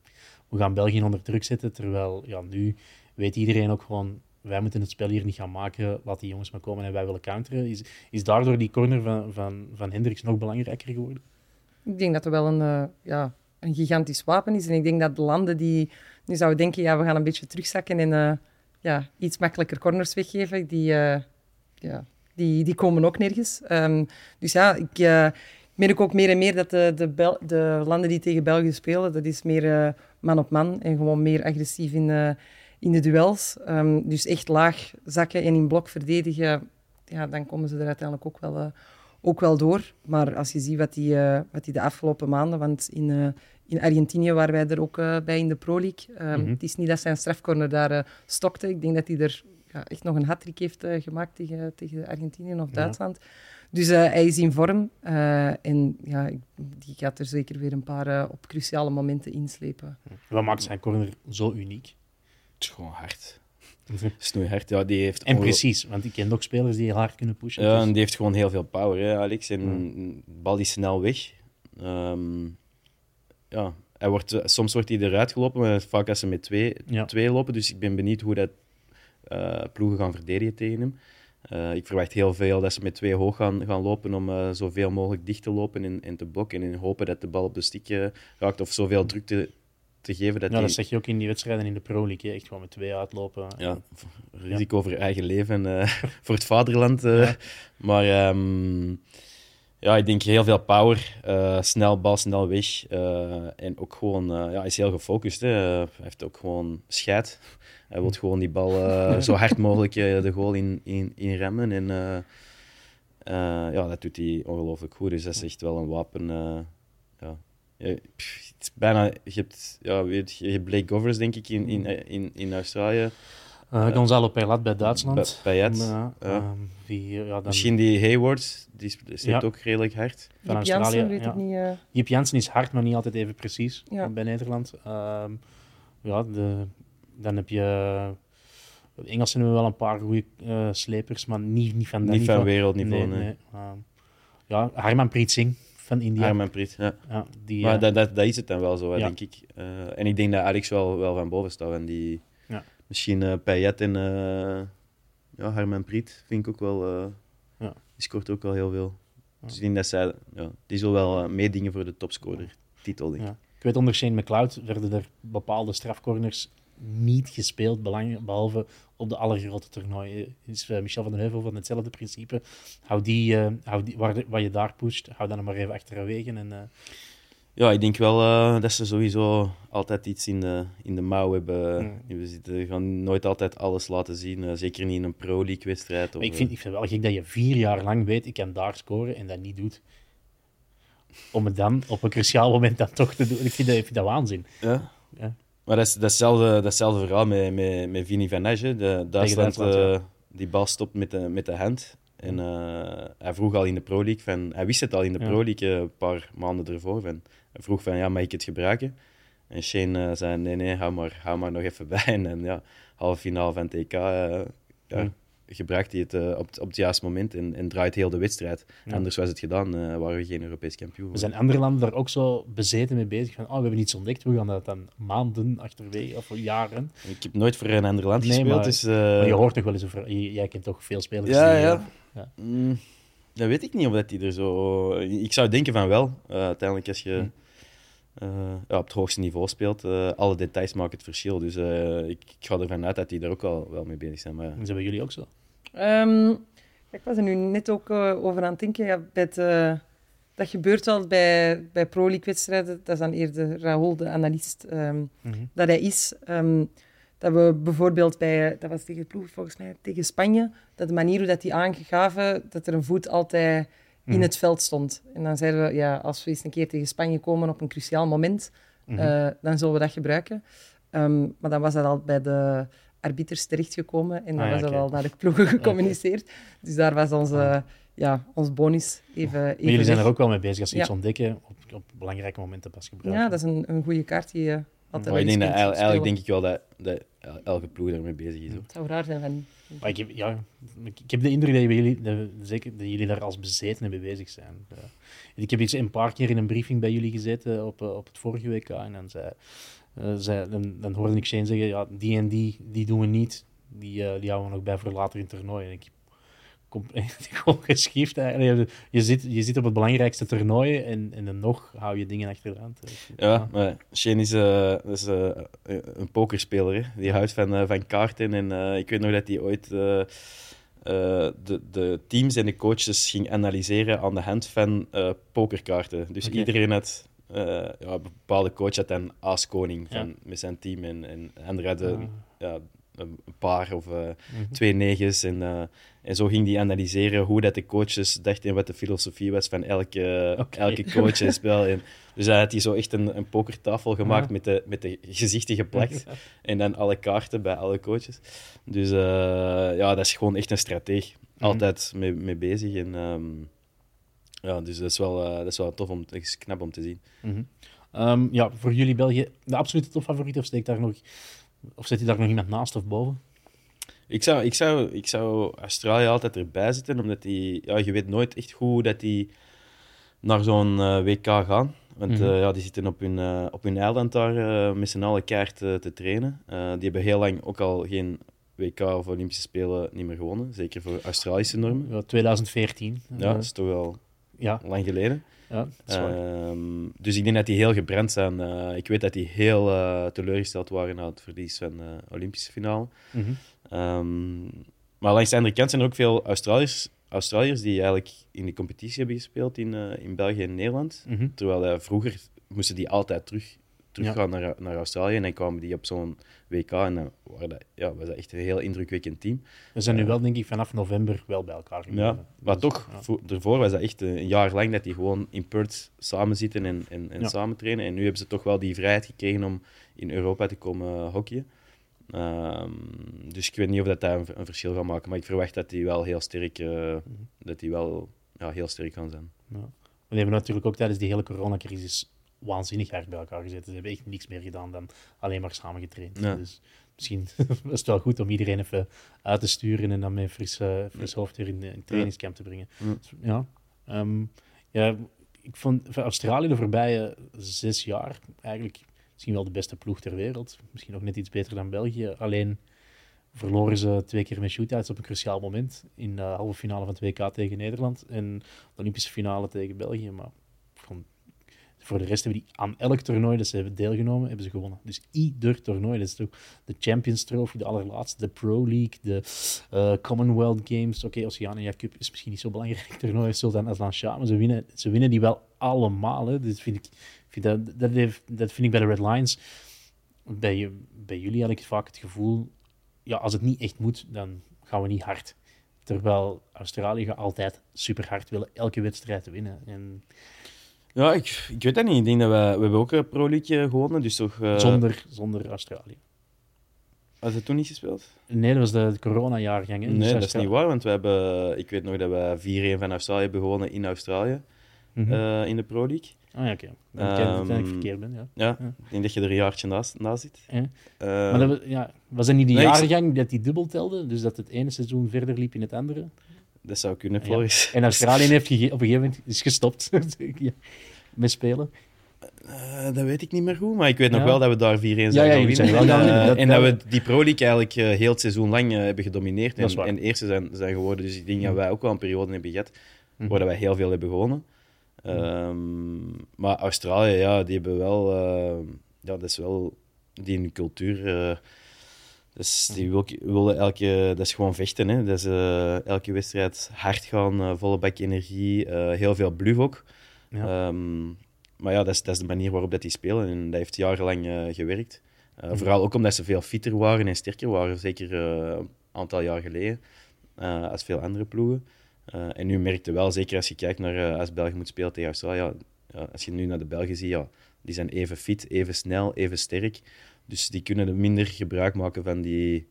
we gaan België onder druk zetten, terwijl ja, nu weet iedereen ook gewoon, wij moeten het spel hier niet gaan maken, laat die jongens maar komen en wij willen counteren. Is, is daardoor die corner van, van, van Hendricks nog belangrijker geworden? Ik denk dat er wel een, uh, ja, een gigantisch wapen is. En ik denk dat de landen die nu zouden denken, ja, we gaan een beetje terugzakken en uh, ja, iets makkelijker corners weggeven, die, uh, ja, die, die komen ook nergens. Um, dus ja, ik uh, merk ook meer en meer dat de, de, Bel de landen die tegen België spelen, dat is meer uh, man op man en gewoon meer agressief in, uh, in de duels. Um, dus echt laag zakken en in blok verdedigen, ja, dan komen ze er uiteindelijk ook wel, ook wel door. Maar als je ziet wat die, wat die de afgelopen maanden, want in, in Argentinië waren wij er ook bij in de Pro League. Um, mm -hmm. Het is niet dat zijn strafcorner daar stokte. Ik denk dat hij er ja, echt nog een hat heeft uh, gemaakt tegen, tegen Argentinië of Duitsland. Ja. Dus uh, hij is in vorm uh, en ja, die gaat er zeker weer een paar op cruciale momenten inslepen. Wat maakt zijn corner zo uniek? Het is gewoon hard. Snoeihard, ja, die heeft... En precies, want ik ken ook spelers die heel hard kunnen pushen. Ja, dus... en die heeft gewoon heel veel power, hè, Alex. En de bal is snel weg. Um, ja, hij wordt, soms wordt hij eruit gelopen, maar vaak als ze met twee, ja. twee lopen. Dus ik ben benieuwd hoe dat ploegen gaan verdedigen tegen hem. Uh, ik verwacht heel veel dat ze met twee hoog gaan, gaan lopen om uh, zoveel mogelijk dicht te lopen en, en te blokken. En hopen dat de bal op de stick raakt of zoveel druk te, te geven. Dat ja, die... dat zeg je ook in die wedstrijden in de Pro League. Echt gewoon met twee uitlopen. Ja, risico ja. voor eigen leven en voor het vaderland. Ja. Maar um, ja, ik denk heel veel power. snel bal, snel weg. en ook gewoon, ja, hij is heel gefocust. Hè. hij heeft ook gewoon scheid. Hij wil gewoon die bal uh, zo hard mogelijk uh, de goal in, in, in remmen. En uh, ja, dat doet hij ongelooflijk goed. Dus dat is echt wel een wapen. ja. het is bijna, je, hebt, ja, weet, je hebt Blake Govers, denk ik, in, in, in, in Australië. Uh, Gonzalo Payet bij Duitsland. Payet. Ja. Ja, dan... Misschien die Hayward, die steekt ja. ook redelijk hard. Van Jip Australië. Jansen, weet ik niet. Uh... Jip Jansen is hard, maar niet altijd even precies bij Nederland. Um, ja, de dan heb je. De Engelsen hebben wel een paar goede uh, slepers, maar niet, niet van dat Niet van wereldniveau, nee. nee. Ja, Harmanpreet Singh van India. Harmanpreet, ja. ja die, maar uh, dat, dat, dat, is het dan wel zo, ja. denk ik. En ik denk dat Alex wel, wel van boven staat. En die, ja. misschien uh, Payet en ja, Harmanpreet vind ik ook wel... ja. Die scoort ook wel heel veel. Dus ik denk dat zij... Ja, die zullen wel meedingen voor de topscorer titel, denk ik. Ik weet, onder Shane McLeod werden er bepaalde strafcorners niet gespeeld, behalve op de allergrote toernooien. Is uh, Michel van den Heuvel van hetzelfde principe. Hou die, uh, hou die waar wat je daar pusht, hou dan maar even achterwege. En, uh... Ja, ik denk wel dat ze sowieso altijd iets in de, in de mouw hebben. Mm. We zitten, gaan nooit altijd alles laten zien, zeker niet in een Pro-League-wedstrijd. Ik vind, ik vind het wel gek dat je vier jaar lang weet, ik kan daar scoren en dat niet doet om het dan op een cruciaal moment dan toch te doen. Ik vind dat, ik vind dat waanzin. Ja. ja. Maar dat is datzelfde, datzelfde verhaal met, met, met Vini van Nage. De Duitsland, uh, die bal stopt met de, met de hand. En uh, hij vroeg al in de Pro League, van, hij wist het al in de Pro League uh, een paar maanden ervoor. Van, hij vroeg van, ja, mag ik het gebruiken? En Shane zei, nee, nee, hou maar, hou maar nog even bij. En, en ja, halve finale van TK, ja, gebruikt hij het uh, op, op het juiste moment en, en draait heel de wedstrijd. Anders was het gedaan, uh, waren we geen Europees kampioen. We zijn andere landen daar ook zo bezeten mee bezig. Van, oh, we hebben iets ontdekt, we gaan dat dan maanden achterwege of jaren. Ik heb nooit voor een ander land nee, gespeeld. Maar, dus, uh... maar je hoort toch wel eens over... Jij kent toch veel spelers ja, die, ja. Ja. Mm, dat weet ik niet of dat die er zo... Ik zou denken van wel. Uiteindelijk als je... Uh, ja, op het hoogste niveau speelt, uh, alle details maken het verschil. Dus ik, ik, ga ervan uit dat die daar ook al wel mee bezig zijn. Maar... En zijn jullie ook zo? Um, ik was er nu net ook over aan het denken. Ja, het, dat gebeurt wel bij, bij Pro League-wedstrijden. Dat is dan eerder Raoul, de analist, um, dat hij is. Um, dat we bijvoorbeeld bij, dat was tegen ploeg volgens mij, tegen Spanje, dat de manier hoe dat die aangegaven, dat er een voet altijd in mhm. het veld stond. En dan zeiden we, ja, als we eens een keer tegen Spanje komen op een cruciaal moment, mm dan zullen we dat gebruiken. Um, maar dan was dat al bij de arbiters terechtgekomen en dan ah, was dat al naar de ploegen gecommuniceerd. Dus daar was onze, ah. ja, ons bonus even, even jullie zijn er ook wel mee bezig als ze iets ontdekken, op, op belangrijke momenten pas gebruiken. Ja, dat is een, een goede kaart die je maar ik denk dat, eigenlijk, denk ik wel dat, dat elke ploeg daarmee bezig is. Het zou raar zijn van... Ik, heb, ja, ik heb de indruk dat jullie, zeker, dat jullie daar als bezeten mee bezig zijn. Ik heb iets een paar keer in een briefing bij jullie gezeten op, op het vorige WK en dan, zei, uh, zei, dan, hoorde ik Shane zeggen, ja, die en die, die doen we niet. Die, uh, die houden we nog bij voor later in het toernooi. Ik gewoon geschift. Je, je, zit, je zit op het belangrijkste toernooi en, en dan nog hou je dingen achteraan. Ja, maar Shane is, uh, is uh, een pokerspeler. Die houdt van, uh, van kaarten. En ik weet nog dat hij ooit de, de teams en de coaches ging analyseren aan de hand van pokerkaarten. Dus iedereen had... ja, een bepaalde coach had een aas-koning met zijn team. En, en hadden ah. ja, een paar of uh, twee negens. En, uh, en zo ging hij analyseren hoe dat de coaches dachten en wat de filosofie was van elke, okay. elke coach en spel. En, dus hij had hij zo echt een, een pokertafel gemaakt met, de, met de gezichten geplakt. en dan alle kaarten bij alle coaches. Dus uh, ja, dat is gewoon echt een strateeg. Mhm. Altijd mee, mee bezig. En, um, ja, dus dat is wel, dat is wel tof om, is knap om te zien. Mm -hmm. um, ja, voor jullie België, de absolute topfavoriet of steekt daar nog of zit hij daar nog iemand naast of boven? Ik zou, ik zou, ik zou Australië altijd erbij zitten, omdat die, ja, je weet nooit echt goed dat die naar zo'n uh, eh, WK gaan. Want mm ja, die zitten op hun, uh, op hun eiland daar met z'n allen kaart te trainen. die hebben heel lang ook al geen WK of Olympische Spelen niet meer gewonnen. Zeker voor Australische normen. Ja, 2014. Ja, dat is toch wel ja. lang geleden. Ja, ehm, dus ik denk dat die heel gebrand zijn. Uh, ik weet dat die heel uh, teleurgesteld waren na het verlies van de uh, Olympische finale. Mm -hmm. um, maar langs de andere kant zijn er ook veel Australiërs, Australiërs die eigenlijk in de competitie hebben gespeeld in, in België en Nederland. Mm -hmm. Terwijl vroeger moesten die altijd terug teruggaan ja. naar, naar Australië. En dan kwamen die op zo'n WK en dan waren dat, ja, was dat echt een heel indrukwekkend team. We zijn nu eh, wel, denk ik, vanaf november wel bij elkaar gekomen. Ja, maar dus, toch, ja. daarvoor was dat echt een jaar lang dat die gewoon in Perth samen zitten en, en, en samen trainen. En nu hebben ze toch wel die vrijheid gekregen om in Europa te komen hockeyen. Um, dus ik weet niet of dat daar een, verschil gaat maken, maar ik verwacht dat die wel heel sterk, uh, dat die wel ja, heel sterk gaan zijn. Ja. We hebben natuurlijk ook tijdens die hele coronacrisis waanzinnig hard bij elkaar gezeten. Ze hebben echt niks meer gedaan dan alleen maar samen getraind. Dus misschien is het wel goed om iedereen even uit te sturen en dan met fris, uh, fris hoofd weer in, in trainingscamp te brengen. Ja. Um, ja, ik vond Australië de voorbije zes jaar eigenlijk misschien wel de beste ploeg ter wereld. Misschien nog net iets beter dan België. Alleen verloren ze twee keer met shootouts op een cruciaal moment. In de halve finale van 2K tegen Nederland en de Olympische finale tegen België. Maar voor de rest hebben die aan elk toernooi dat ze hebben deelgenomen, hebben ze gewonnen. Dus ieder toernooi. Dat is toch de Champions Trophy, de allerlaatste, de Pro League, de uh, Commonwealth Games. Oké, okay, Oceania Cup is misschien niet zo belangrijk toernooi, Sultan Aslan Shah, maar ze winnen, ze winnen die wel allemaal. Hè. Dus vind ik, vind dat, dat, vind ik bij de Red Lions, bij, bij jullie had ik vaak het gevoel, ja, als het niet echt moet, dan gaan we niet hard. Terwijl Australië altijd super hard willen, elke wedstrijd winnen. En ja, ik, ik weet dat niet. Ik denk dat we, we hebben ook een Pro League gewonnen, dus toch... Uh... Zonder, zonder Australië. Had het toen niet gespeeld? Nee, dat was de, de corona-jaargang. Nee, dus dat is niet waar, want we hebben, ik weet nog dat we 4-1 van Australië hebben gewonnen in Australië, mm -hmm. uh, in de Pro League. Ah ja, oké. Okay. Dan um, dat ik verkeerd ben, ja. Ja, ja. ik denk dat je er een jaartje naast, naast zit. Ja. Uh, maar dat, ja, was het niet de nee, jaargang dat die dubbel telde? Dus dat het ene seizoen verder liep in het andere? Dat zou kunnen, Floris. En Australië heeft op een gegeven moment is gestopt met spelen. Uh, dat weet ik niet meer goed, maar ik weet nog wel dat we daar 4-1 zijn ja, ja, zijn en dat we die Pro League eigenlijk uh, heel het seizoen lang hebben gedomineerd en, en eerste zijn, zijn geworden. Dus ik denk dat wij ook wel een periode hebben gehad mm. waar wij heel veel hebben gewonnen. Um, maar Australië, ja, die hebben wel... ja, dat is wel... Die cultuur... Dus die wil, willen elke, dat is gewoon vechten. Hè. Dat is, elke wedstrijd hard gaan, volle bak energie, heel veel bluff ook. Ja. Um, maar ja, dat is, dat is de manier waarop dat die spelen. En dat heeft jarenlang gewerkt. Vooral ook omdat ze veel fitter waren en sterker waren, zeker een aantal jaar geleden, als veel andere ploegen. en nu merkte wel, zeker als je kijkt naar als België moet spelen tegen Australië, ja, als je nu naar de Belgen ziet, ja, die zijn even fit, even snel, even sterk. Dus die kunnen minder gebruik maken van die,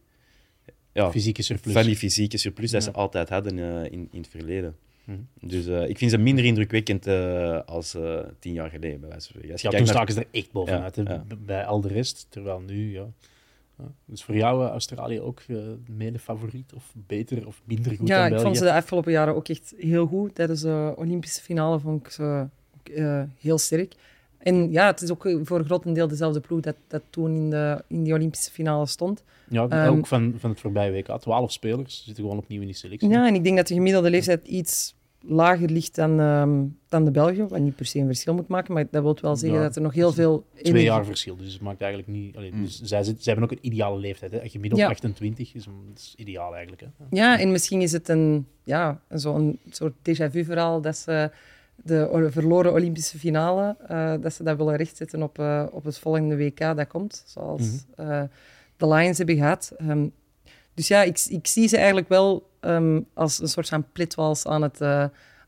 ja, fysieke surplus. Van die fysieke surplus ja. dat ze altijd hadden in, in het verleden. Mhm. Dus uh, ik vind ze minder indrukwekkend uh, als uh, tien jaar geleden, bij wijze van. Ja, toen staken ze er echt bovenuit, ja, ja. bij al de rest. Terwijl nu, ja. Dus voor jou Australië ook mede favoriet? Of beter of minder goed Ja, dan België? ik vond ze de afgelopen jaren ook echt heel goed. Tijdens de Olympische finale vond ik ze ook, heel sterk. En ja, het is ook voor een grotendeel dezelfde ploeg dat, dat toen in, de, in die Olympische finale stond. Ja, um, ook van, van het voorbije WK. Twaalf spelers zitten gewoon opnieuw in die selectie. Ja, en ik denk dat de gemiddelde leeftijd iets lager ligt dan, um, dan de Belgen, wat niet per se een verschil moet maken, maar dat wil wel zeggen dat er nog heel veel... Twee jaar verschil, dus het maakt eigenlijk niet... Allee, mm. dus zij, zij hebben ook een ideale leeftijd. Hè. Gemiddeld ja. 28 is, is ideaal eigenlijk. Hè. Ja, en misschien is het een, ja, zo'n soort déjà vu verhaal dat ze de verloren Olympische finale, uh, dat ze dat willen rechtzetten op, uh, op het volgende WK dat komt, zoals mm -hmm. uh, de Lions hebben gehad. Um, dus ja, ik, ik zie ze eigenlijk wel um, als een soort van plitwals aan het,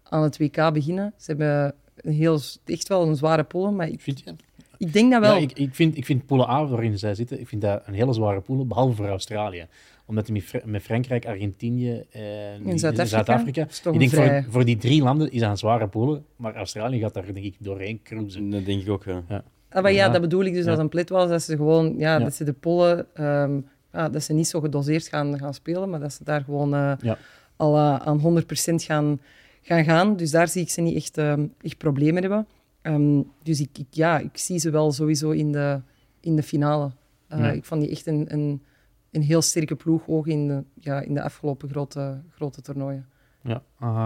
aan het WK beginnen. Ze hebben een heel, echt wel een zware pool, maar ik, vind je? ik denk dat wel. Ja, ik, ik, vind, ik vind pool A, waarin zij zitten, ik vind dat een hele zware pool, behalve voor Australië omdat hij met Frankrijk, Argentinië en Zuid-Afrika. Zuid ik denk voor, voor die drie landen is dat een zware polen, maar Australië gaat daar denk ik doorheen cruisen. Dat denk ik ook, ja. ja. Ah, maar ja, dat bedoel ik dus als een plit was, dat ze gewoon, ja, dat ze de polen, um, ja, dat ze niet zo gedoseerd gaan, gaan spelen, maar dat ze daar gewoon uh, al uh, aan 100% gaan, gaan gaan. Dus daar zie ik ze niet echt, um, echt problemen hebben. Um, dus ik, ik, ja, ik zie ze wel sowieso in de, in de finale. Uh, ik vond die echt een, een een heel sterke ploeg, ook in de, ja, in de afgelopen grote, grote toernooien. Ja,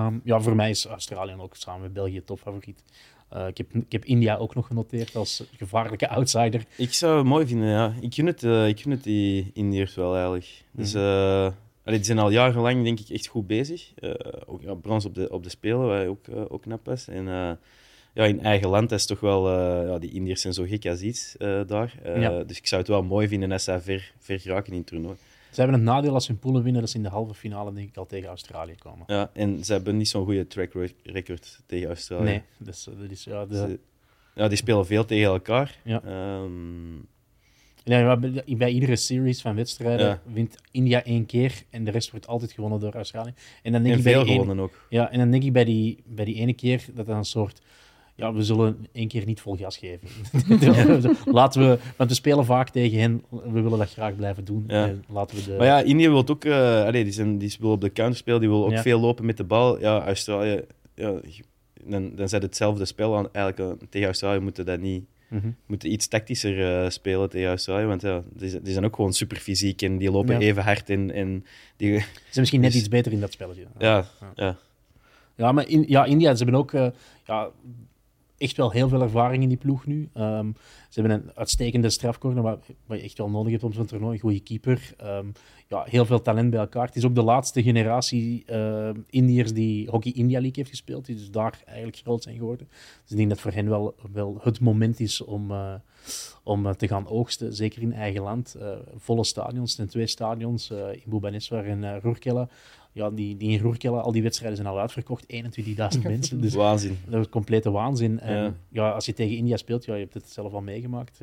um, ja, voor mij is Australië ook samen met België topfavoriet. Uh, ik, heb, ik heb India ook nog genoteerd als gevaarlijke outsider. Ik zou het mooi vinden, ja. Ik gun het, uh, ik gun het die Indiërs wel eigenlijk. Dus, uh, die zijn al jarenlang denk ik echt goed bezig. ook ja, brons op de, op de Spelen, waar ook, ook knap is. En ja, in eigen land is toch wel... Uh, ja, die Indiërs zijn zo gek als iets uh, daar. Uh, Dus ik zou het wel mooi vinden als zij ver, ver geraken in het toernooi. Ze hebben een nadeel als ze hun poelen winnen, dat ze in de halve finale denk ik al tegen Australië komen. Ja, en ze hebben niet zo'n goede track record tegen Australië. Nee, dus, dat is... Ja, de... ze, ja, die spelen veel tegen elkaar. Ja. Um... Ja, bij iedere series van wedstrijden ja. wint India één keer en de rest wordt altijd gewonnen door Australië. En, dan denk en veel gewonnen ook. Ja, en dan denk ik bij die, bij die ene keer dat dat een soort ja, we zullen één keer niet vol gas geven. laten we, want we spelen vaak tegen hen, we willen dat graag blijven doen. Ja. Laten we de... Maar ja, India wil ook, uh, allee, die, zijn, die wil op de counter spelen, die wil ook veel lopen met de bal. Ja, Australië, ja, dan, dan zet hetzelfde spel aan. Eigenlijk, uh, tegen Australië moeten dat niet. Mm -hmm. moeten iets tactischer uh, spelen tegen Australië, want ja, die, die, zijn ook gewoon super fysiek en die lopen even hard. En, en die... Ze zijn misschien net dus, iets beter in dat spelletje. Ja, ja. ja. ja maar in, ja, India, ze hebben ook ja, echt wel heel veel ervaring in die ploeg nu. Um, ze hebben een uitstekende strafcorner, wat, wat je echt wel nodig hebt om zo'n toernooi. Een goede keeper. Um, ja, heel veel talent bij elkaar. Het is ook de laatste generatie uh, Indiërs die Hockey India League heeft gespeeld. Die dus daar eigenlijk groot zijn geworden. Dus ik denk dat voor hen wel, wel het moment is om, uh, om uh, te gaan oogsten. Zeker in eigen land. Uh, volle stadions, ten twee stadions. in Bhubaneswar en Roerkela ja, die, die in Roerkelle, al die wedstrijden zijn al uitverkocht. 21.000 mensen. Dus waanzin. Dat is complete waanzin. En ja. als je tegen India speelt, ja, je hebt het zelf al meegemaakt.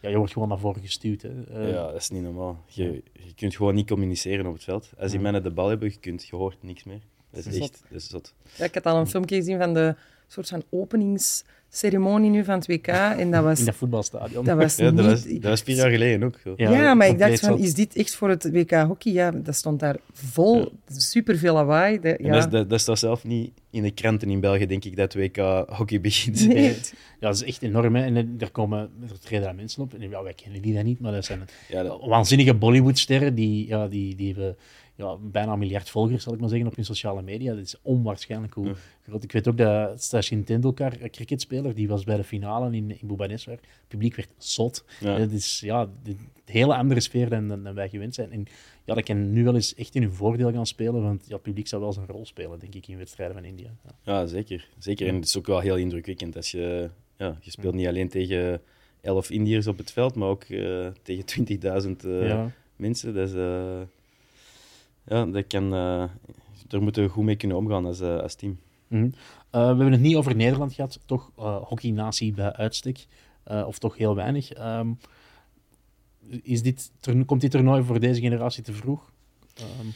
Ja, je wordt gewoon naar voren gestuurd. Hè. Uh, ja, dat is niet normaal. Je, je kunt gewoon niet communiceren op het veld. Als die mannen de bal hebben, je, kunt, je hoort niks meer. Dat is echt dat is zot. Ja, ik had al een filmpje gezien van de soort van openings ceremonie nu van het WK. En dat was, in dat voetbalstadion. Dat was, ja, niet, dat, was, dat was vier jaar geleden ook. Zo. Ja, ja maar ik dacht van, is dit echt voor het WK hockey? Ja, dat stond daar vol, ja. superveel lawaai. De, ja. dat, dat, dat staat zelf niet in de kranten in België, denk ik, dat WK hockey begint. Nee. Ja, dat is echt enorm. Hè. En er komen er treden daar mensen op. En ja, wij kennen die dan niet, maar dat zijn ja, dat... waanzinnige Bollywoodsterren die, ja, die, die hebben ja, bijna een miljard volgers, zal ik maar zeggen, op hun sociale media. Dat is onwaarschijnlijk hoe groot. Ik weet ook dat Sachin Tendulkar, een cricketspeler, die was bij de finale in, in Bhubaneswar. Het publiek werd zot. Ja. Het is ja, de, hele andere sfeer dan, dan, wij gewend zijn. En ja, dat kan nu wel eens echt in hun voordeel gaan spelen, want ja, het publiek zal wel zijn rol spelen, denk ik, in wedstrijden van India. Ja, ja zeker. zeker. En het is ook wel heel indrukwekkend als je... Ja, je speelt niet alleen tegen elf Indiërs op het veld, maar ook uh, tegen 20.000 uh, ja. mensen. Dat is... Uh, ja, dat kan, uh, daar moeten we goed mee kunnen omgaan als, uh, als team. Mm -hmm. uh, we hebben het niet over Nederland gehad, toch hockeynatie bij uitstek, of toch heel weinig. Um, is dit, komt dit toernooi voor deze generatie te vroeg? Um,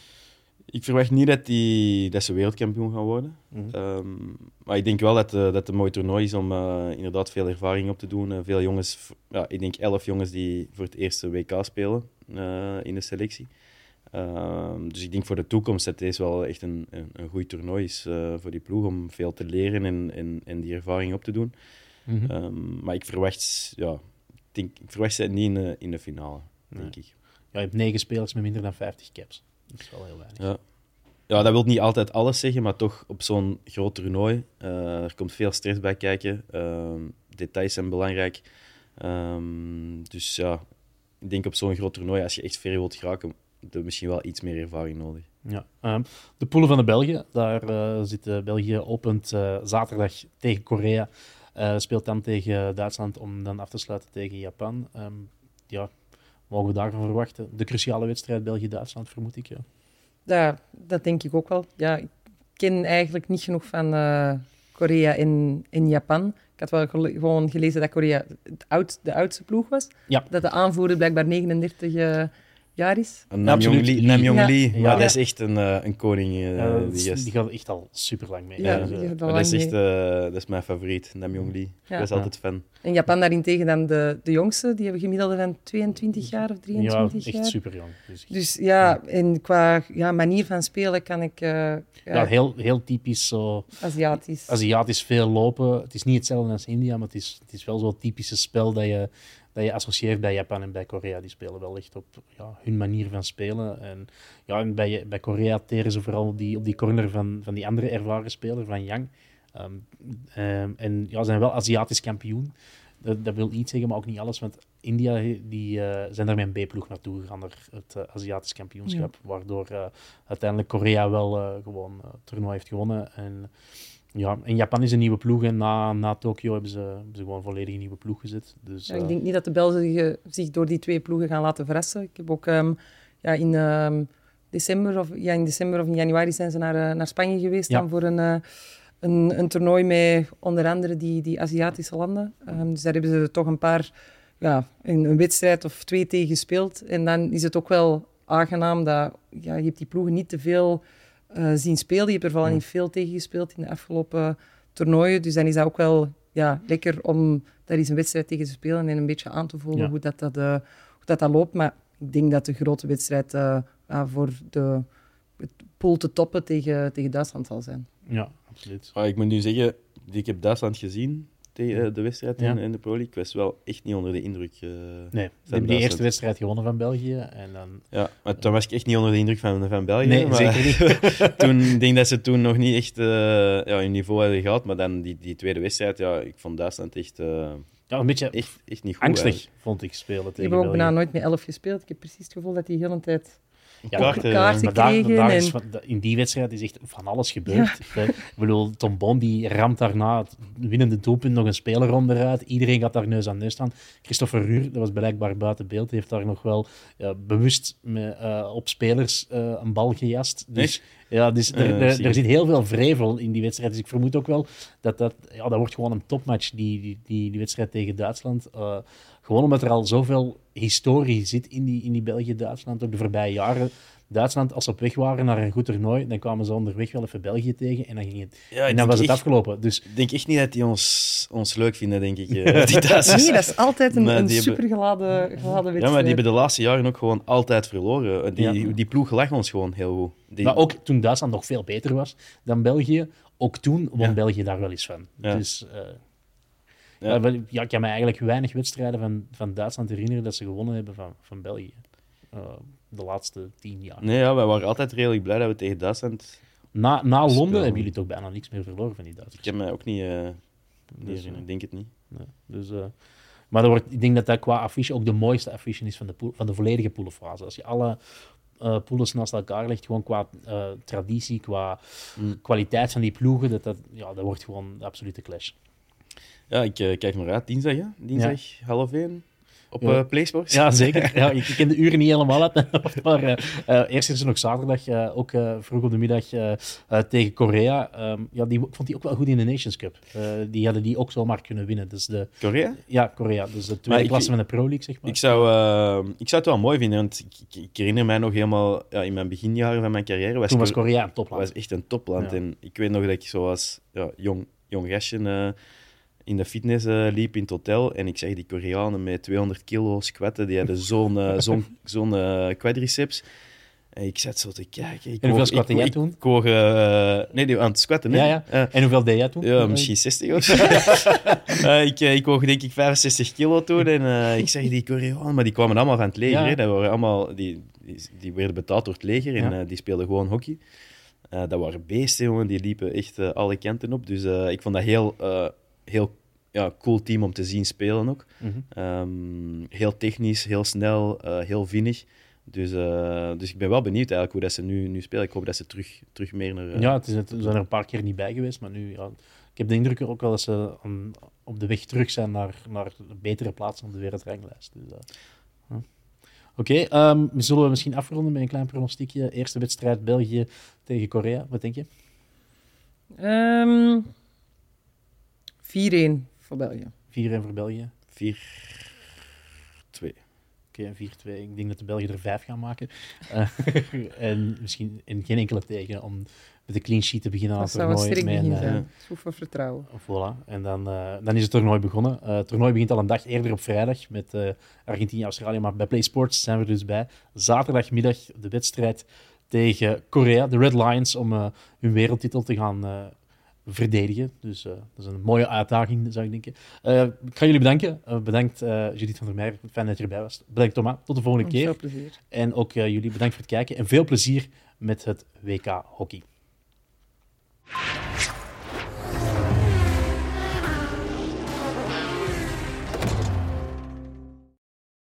ik verwacht niet dat, die, dat ze wereldkampioen gaan worden. Mm -hmm. um, maar ik denk wel dat, dat het een mooi toernooi is om inderdaad veel ervaring op te doen. veel jongens, ja, ik denk elf jongens die voor het eerste WK spelen in de selectie. Uh, dus ik denk voor de toekomst dat deze wel echt een, een, een goed toernooi is uh, voor die ploeg om veel te leren en, en, en die ervaring op te doen. Mm -hmm. um, maar ik verwacht, ja, ik, denk, ik verwacht ze niet in de, in de finale, nee. denk ik. Ja, je hebt negen spelers met minder dan 50 caps. Dat is wel heel weinig. Ja. Ja, dat wil niet altijd alles zeggen, maar toch op zo'n groot toernooi. Uh, er komt veel stress bij kijken. details zijn belangrijk. Um, dus ja, ik denk op zo'n groot toernooi, als je echt ver wilt geraken, er misschien wel iets meer ervaring nodig. Ja, um, de poelen van de Belgen, daar uh, zit uh, België opent uh, zaterdag tegen Korea. speelt dan tegen Duitsland om dan af te sluiten tegen Japan. Um, ja, mogen we daarvan verwachten? De cruciale wedstrijd België-Duitsland, vermoed ik. Ja. ja, dat denk ik ook wel. Ja, ik ken eigenlijk niet genoeg van Korea en, en Japan. Ik had wel gewoon gelezen dat Korea het oud, de oudste ploeg was. Ja. Dat de aanvoerder blijkbaar 39 jaar is. Namjong Lee, Nam Lee. Ja. maar dat is echt een, uh, een koning. Uh, ja, die, die, gaat echt al super lang mee. Ja, ja dus, dat, is echt, uh, dat is mijn favoriet, Namjong Lee. Ik was altijd fan. In Japan daarentegen dan de, de jongste, die hebben gemiddelde van 22 jaar of 23 jaar. Ja, echt super jong. Dus, dus ja, en qua ja, manier van spelen kan ik... ja, heel, heel typisch zo... Aziatisch. Aziatisch veel lopen. Het is niet hetzelfde als India, maar het is, het is wel zo'n typische spel dat je dat je associeert bij Japan en bij Korea. Die spelen wel echt op ja, hun manier van spelen. En, ja, en bij, bij Korea teren ze vooral die, op die corner van, van die andere ervaren speler, van Yang. Um, um, en ja, zijn wel Aziatisch kampioen. Dat, dat, wil iets zeggen, maar ook niet alles. Want India die, uh, zijn daar met een B-ploeg naartoe gegaan, naar het uh, Aziatisch kampioenschap. Ja. Waardoor uh, uiteindelijk Korea wel gewoon het toernooi heeft gewonnen. En ja, in Japan is een nieuwe ploeg en na, na Tokio hebben ze, hebben ze gewoon volledig een nieuwe ploeg gezet. Dus, ja, ik denk niet dat de Belgen zich door die twee ploegen gaan laten verrassen. Ik heb ook um, ja, in, um, december of, ja, in december of in januari zijn ze naar, uh, naar Spanje geweest ja. dan voor een, uh, een, een toernooi met onder andere die, die Aziatische landen. Um, dus daar hebben ze toch een paar, ja, een, een wedstrijd of twee tegen gespeeld. En dan is het ook wel aangenaam dat ja, je hebt die ploegen niet te veel uh, zien spelen. Je hebt er vooral niet veel tegen gespeeld in de afgelopen toernooien. Dus dan is dat ook wel ja, lekker om daar eens een wedstrijd tegen te spelen en een beetje aan te voelen ja. hoe, dat, dat, uh, hoe dat, dat loopt. Maar ik denk dat de grote wedstrijd uh, voor de pool te toppen tegen, tegen Duitsland zal zijn. Ja, absoluut. Ah, ik moet nu zeggen, ik heb Duitsland gezien tegen de wedstrijd ja. in, in, de Pro League. Ik was wel echt niet onder de indruk. Uh, nee, ze hebben die eerste wedstrijd gewonnen van België. En dan... Ja, maar toen was ik echt niet onder de indruk van, van België. Nee, maar zeker niet. toen denk dat ze toen nog niet echt uh, ja, hun niveau hadden gehad. Maar dan die, die tweede wedstrijd, ja, ik vond Duitsland echt... Uh, ja, een beetje echt, echt niet goed, angstig, eigenlijk. vond ik spelen tegen Ik heb ook bijna nooit met elf gespeeld. Ik heb precies het gevoel dat die hele tijd ja, kaarten, kaarten maar daar, kregen. daar en... is van, in die wedstrijd is echt van alles gebeurd. Ja. Ik bedoel, Tom Boom die ramt daarna het winnende doelpunt nog een speler onderuit. Iedereen gaat daar neus aan neus staan. Christopher Ruur, dat was blijkbaar buiten beeld, heeft daar nog wel ja, bewust met, uh, op spelers uh, een bal gejast. Dus, ja, dus er, uh, er, er, zit heel veel vrevel in die wedstrijd. Dus ik vermoed ook wel dat dat, ja, dat wordt gewoon een topmatch, die, die, die, die wedstrijd tegen Duitsland. Gewoon omdat er al zoveel historie zit in die, in die België-Duitsland, ook de voorbije jaren. Duitsland, als ze op weg waren naar een goed toernooi, dan kwamen ze onderweg wel even België tegen en dan, ging het, en dan was het afgelopen. Dus... Ik denk echt niet dat die ons, ons leuk vinden, denk ik. Uh, die Nee, dat is altijd een, een super geladen, geladen wedstrijd. Ja, maar die hebben de laatste jaren ook gewoon altijd verloren. Die, die ploeg lag ons gewoon heel goed. Die... Maar ook toen Duitsland nog veel beter was dan België, ook toen won België daar wel eens van. Dus... Uh... Ja. Ja, ik kan me eigenlijk weinig wedstrijden van, van Duitsland herinneren dat ze gewonnen hebben van, van België. Uh, de laatste tien jaar. Nee, ja, wij waren altijd redelijk blij dat we tegen Duitsland... Na, na Londen hebben jullie toch bijna niks meer verloren van die Duitsers? Ik heb mij ook niet, uh, dus, ik denk het niet. Nee, dus, uh, maar wordt, ik denk dat dat qua affiche ook de mooiste affiche is van de, pool, van de volledige poelenfase. Als je alle uh, naast elkaar legt, gewoon qua traditie, qua mm. kwaliteit van die ploegen, dat, dat, ja, dat wordt gewoon de absolute clash. Ja, ik kijk maar uit. Dinsdag, ja? Dinsdag, half één op ja. Uh, PlaySports. Ja, zeker. Ja, ik ken de uren niet helemaal uit. maar uh, uh, eerst is er nog zaterdag, ook vroeg op de middag, tegen Korea. Um, ja, die, ik vond die ook wel goed in de Nations Cup. die hadden die ook zomaar kunnen winnen. Dus de, Korea? Ja, Korea. Dus de tweede klasse van de Pro League, zeg maar. Ik zou, ik zou het wel mooi vinden, want ik, ik herinner mij nog helemaal ja, in mijn beginjaren van mijn carrière. Was Toen was Korea een topland. was echt een topland. En ik weet nog dat ik zoals ja, jong, jong gastje in de fitness uh, liep in het hotel en ik zeg die Koreanen met 200 kilo squatten, die hadden zo'n uh, zo'n zo'n uh, quadriceps. En ik zat zo te kijken. Ik en hoeveel squatte jij toen? Ik nee, die, aan het squatten, Ja, ja. en hoeveel deed jij toen? Ja, misschien 60 of zo. ik, ik woog denk ik 65 kilo toen en ik zeg die Koreanen, maar die kwamen allemaal van het leger. Ja. Dat waren allemaal, die, die, die, werden betaald door het leger en die speelden gewoon hockey. dat waren beesten, jongen. Die liepen echt alle kanten op. Dus ik vond dat heel heel ja, cool team om te zien spelen ook. Mhm. Ehm, heel technisch, heel snel, uh, heel vinnig. Dus, uh, dus ik ben wel benieuwd eigenlijk hoe dat ze nu, nu spelen. Ik hoop dat ze terug, terug meer naar... Uh... Ja, het is het, we zijn er een paar keer niet bij geweest, maar nu... Ja, ik heb de indruk ook wel dat ze aan, op de weg terug zijn naar, naar betere plaatsen op de wereldranglijst. Dus, Oké, okay, um, ehm, zullen we misschien afronden met een klein pronostiekje. Eerste wedstrijd België tegen Korea. Wat denk je? Um, 4-1 voor België. 4-1 voor België. 4-2. Oké, okay, 4-2. Ik denk dat de Belgen er 5 gaan maken. Uh, en misschien in geen enkele tegen om met de clean sheet te beginnen aan het toernooi. Dat zou een begin zijn. Uh, vertrouwen. Voilà. En dan, uh, dan is het toernooi begonnen. Uh, het toernooi begint al een dag eerder op vrijdag met Argentinië Australië. Maar bij Play Sports zijn we dus bij. Zaterdagmiddag de wedstrijd tegen Korea, de Red Lions, om hun wereldtitel te gaan verdedigen. Dus uh, dat is een mooie uitdaging, zou ik denken. Uh, ik ga jullie bedanken. Uh, bedankt Judith van der Meijer. Fijn dat je erbij was. Bedankt Thomas. Tot de volgende keer. Veel plezier. En ook jullie bedankt voor het kijken. En veel plezier met het WK Hockey.